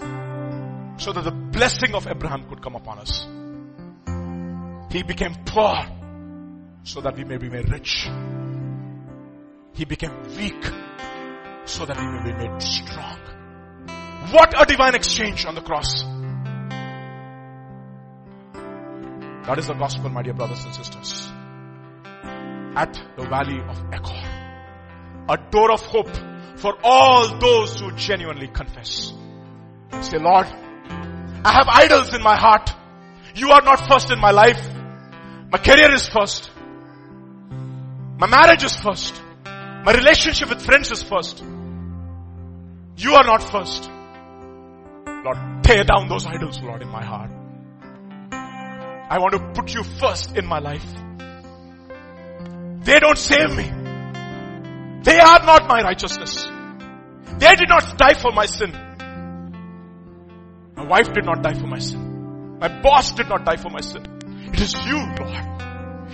so that the blessing of Abraham could come upon us. He became poor so that we may be made rich. He became weak so that we may be made strong. What a divine exchange on the cross. That is the gospel, my dear brothers and sisters. At the valley of Achor. A door of hope for all those who genuinely confess. Say, Lord, I have idols in my heart. You are not first in my life. My career is first. My marriage is first. My relationship with friends is first. You are not first. Lord, tear down those idols, Lord, in my heart. I want to put you first in my life. They don't save me. They are not my righteousness. They did not die for my sin. My wife did not die for my sin. My boss did not die for my sin. It is you, Lord.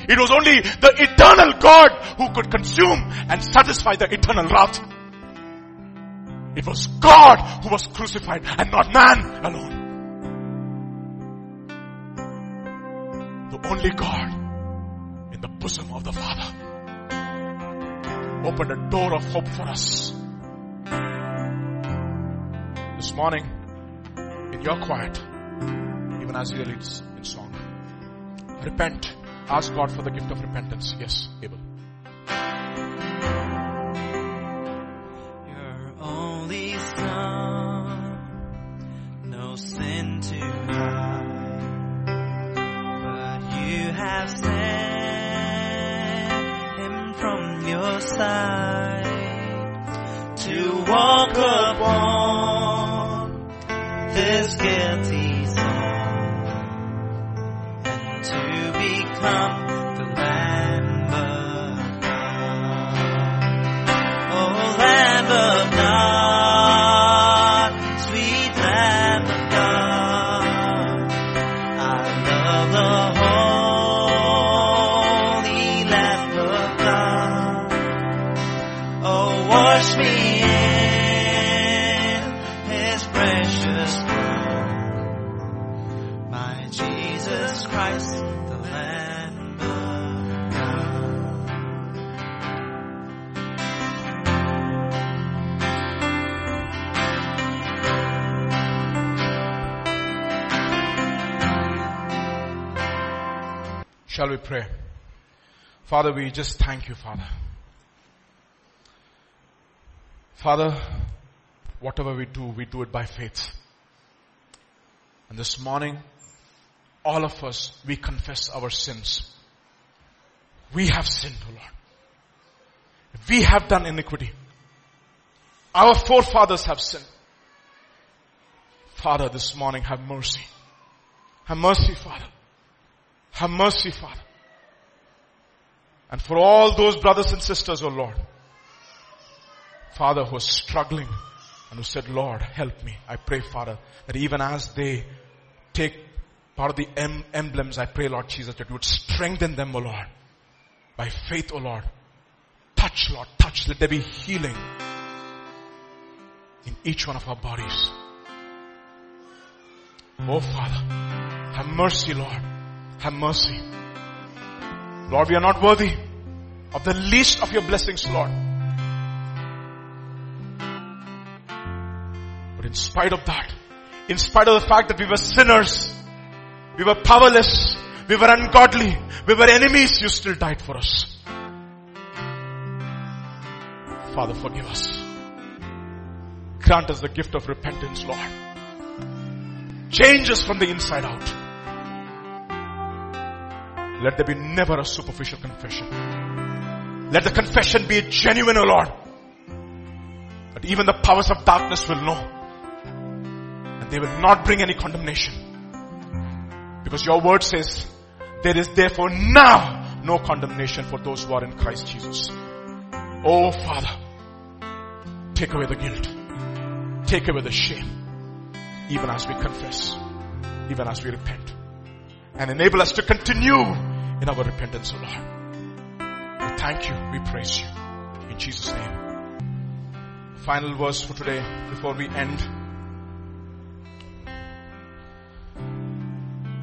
It was only the eternal God who could consume and satisfy the eternal wrath. It was God who was crucified and not man alone. The only God in the bosom of the Father opened a door of hope for us. This morning, in your quiet, even as he leads in song, repent Ask God for the gift of repentance. Yes, Abel. Your only son, no sin to hide, but you have sent your side to walk upon this guilty Shall Father, we just thank you, Father. Father, whatever we do, we do it by faith. And this morning, all of us, we confess our sins. We have sinned, O Lord. We have done iniquity. Our forefathers have sinned. Father, this morning have mercy. Have mercy, Father. Have mercy, Father. And for all those brothers and sisters, oh Lord, Father, who are struggling and who said, Lord, help me. I pray, Father, that even as they take part of the em- emblems, I pray, Lord Jesus, that you would strengthen them, O Lord, by faith, O Lord. Touch, Lord, touch. Let there be healing in each one of our bodies. Oh, Father, have mercy, Lord. Have mercy. Lord, we are not worthy of the least of your blessings, Lord. But in spite of that, in spite of the fact that we were sinners, we were powerless, we were ungodly, we were enemies, you still died for us. Father, forgive us. Grant us the gift of repentance, Lord. Change us from the inside out. Let there be never a superficial confession. Let the confession be genuine, O Lord. That even the powers of darkness will know. And they will not bring any condemnation. Because your word says, there is therefore now no condemnation for those who are in Christ Jesus. Oh Father, take away the guilt. Take away the shame. Even as we confess. Even as we repent. And enable us to continue in our repentance, O Lord. We thank you. We praise you. In Jesus' name. Final verse for today before we end.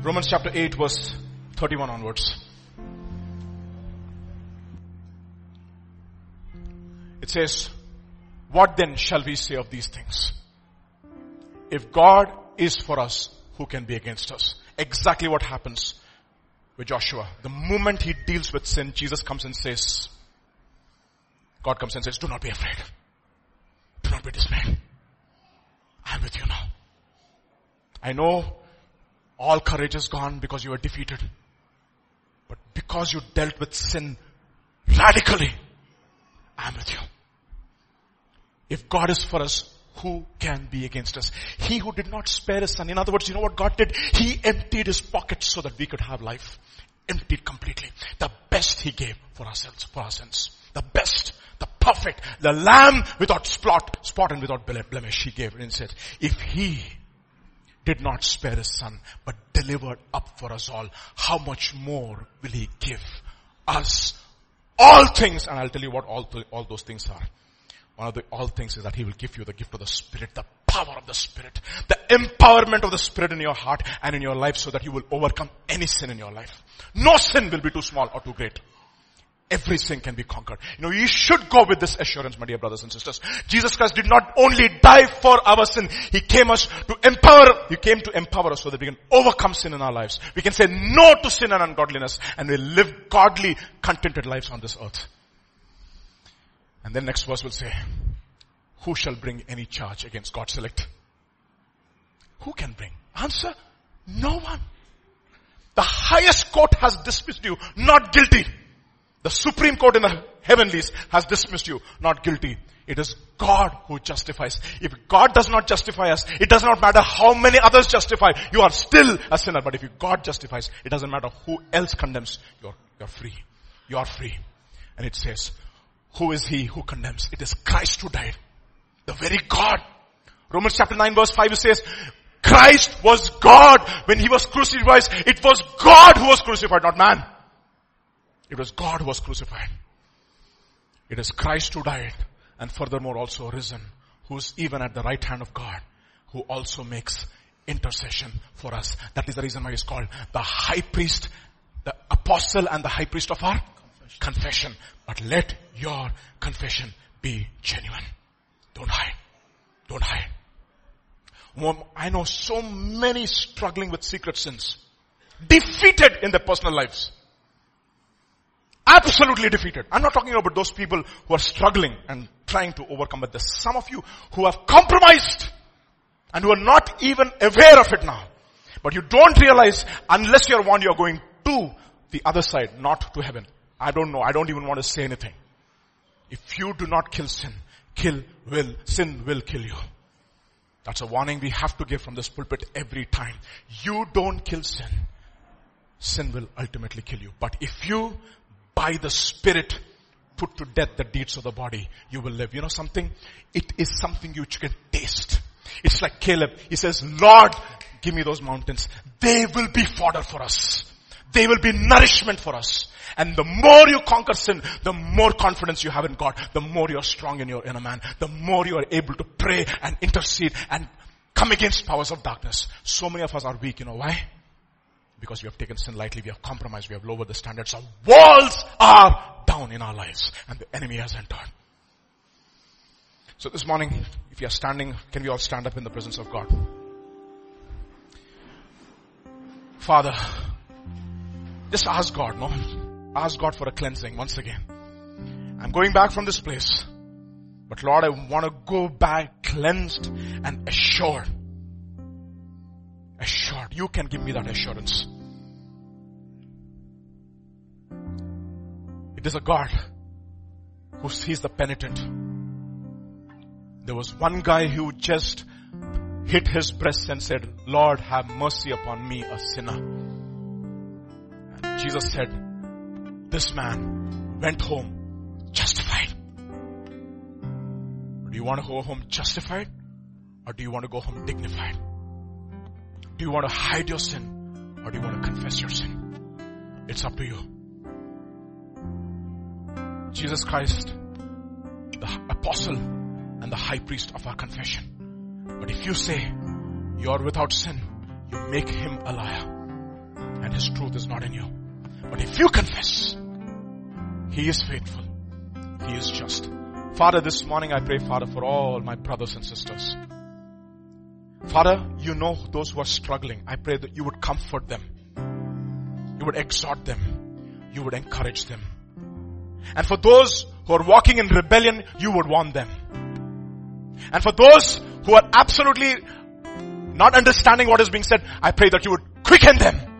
Romans chapter 8 verse 31 onwards. It says, what then shall we say of these things? If God is for us, who can be against us? Exactly what happens with Joshua. The moment he deals with sin, Jesus comes and says, God comes and says, do not be afraid. Do not be dismayed. I am with you now. I know all courage is gone because you are defeated. But because you dealt with sin radically, I am with you. If God is for us, who can be against us? He who did not spare his son. In other words, you know what God did? He emptied his pockets so that we could have life. Emptied completely. The best he gave for ourselves, for our sins. The best, the perfect, the lamb without spot, spot and without blemish he gave and said, if he did not spare his son, but delivered up for us all, how much more will he give us all things? And I'll tell you what all, th- all those things are. One of the all things is that He will give you the gift of the Spirit, the power of the Spirit, the empowerment of the Spirit in your heart and in your life so that you will overcome any sin in your life. No sin will be too small or too great. Every sin can be conquered. You know, you should go with this assurance, my dear brothers and sisters. Jesus Christ did not only die for our sin, He came us to empower, He came to empower us so that we can overcome sin in our lives. We can say no to sin and ungodliness and we live godly, contented lives on this earth. And then next verse will say, who shall bring any charge against God's elect? Who can bring? Answer, no one. The highest court has dismissed you, not guilty. The supreme court in the heavenlies has dismissed you, not guilty. It is God who justifies. If God does not justify us, it does not matter how many others justify. You are still a sinner. But if God justifies, it doesn't matter who else condemns. You're, you're free. You are free. And it says, who is he who condemns? It is Christ who died. The very God. Romans chapter 9 verse 5 says, Christ was God when he was crucified. It was God who was crucified, not man. It was God who was crucified. It is Christ who died and furthermore also risen, who's even at the right hand of God, who also makes intercession for us. That is the reason why he's called the high priest, the apostle and the high priest of our confession. But let your confession be genuine. Don't hide. Don't hide. I know so many struggling with secret sins. Defeated in their personal lives. Absolutely defeated. I'm not talking about those people who are struggling and trying to overcome it. There's some of you who have compromised and who are not even aware of it now. But you don't realize unless you're warned you're going to the other side, not to heaven. I don't know. I don't even want to say anything. If you do not kill sin, kill will, sin will kill you. That's a warning we have to give from this pulpit every time. You don't kill sin. Sin will ultimately kill you. But if you, by the Spirit, put to death the deeds of the body, you will live. You know something? It is something you can taste. It's like Caleb. He says, Lord, give me those mountains. They will be fodder for us. They will be nourishment for us. And the more you conquer sin, the more confidence you have in God, the more you're strong in your inner man, the more you are able to pray and intercede and come against powers of darkness. So many of us are weak, you know why? Because we have taken sin lightly, we have compromised, we have lowered the standards. Our walls are down in our lives and the enemy has entered. So this morning, if you are standing, can we all stand up in the presence of God? Father, just ask God, no? Ask God for a cleansing once again. I'm going back from this place. But Lord, I want to go back cleansed and assured. Assured. You can give me that assurance. It is a God who sees the penitent. There was one guy who just hit his breast and said, Lord, have mercy upon me, a sinner. Jesus said, this man went home justified. Do you want to go home justified? Or do you want to go home dignified? Do you want to hide your sin? Or do you want to confess your sin? It's up to you. Jesus Christ, the apostle and the high priest of our confession. But if you say you are without sin, you make him a liar. and His truth is not in you. But if you confess, He is faithful. He is just. Father, this morning I pray, Father, for all my brothers and sisters. Father, you know those who are struggling. I pray that you would comfort them. You would exhort them. You would encourage them. And for those who are walking in rebellion, you would warn them. And for those who are absolutely not understanding what is being said, I pray that you would quicken them.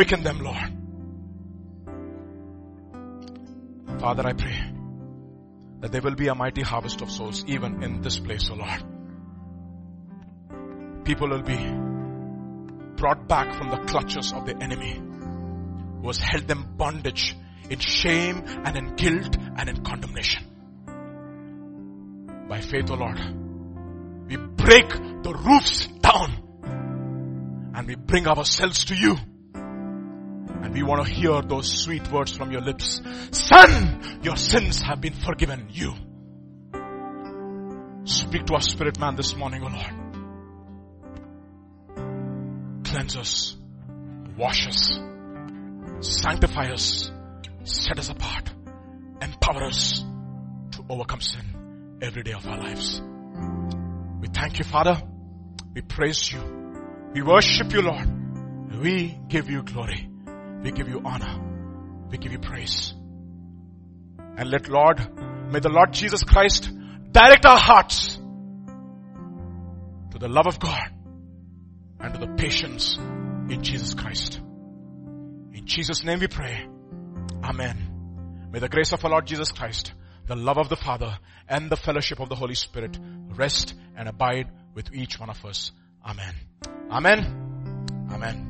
Quicken them, Lord. Father, I pray that there will be a mighty harvest of souls even in this place, O Lord. People will be brought back from the clutches of the enemy who has held them bondage in shame and in guilt and in condemnation. By faith, O Lord, we break the roofs down and we bring ourselves to you. And we want to hear those sweet words from your lips. Son, your sins have been forgiven you. Speak to our spirit man this morning, O Lord. Cleanse us, wash us, sanctify us, set us apart, empower us to overcome sin every day of our lives. We thank you, Father. We praise you. We worship you, Lord. We give you glory. We give you honor. We give you praise. And let Lord, may the Lord Jesus Christ direct our hearts to the love of God and to the patience in Jesus Christ. In Jesus' name we pray. Amen. May the grace of our Lord Jesus Christ, the love of the Father, and the fellowship of the Holy Spirit rest and abide with each one of us. Amen. Amen. Amen.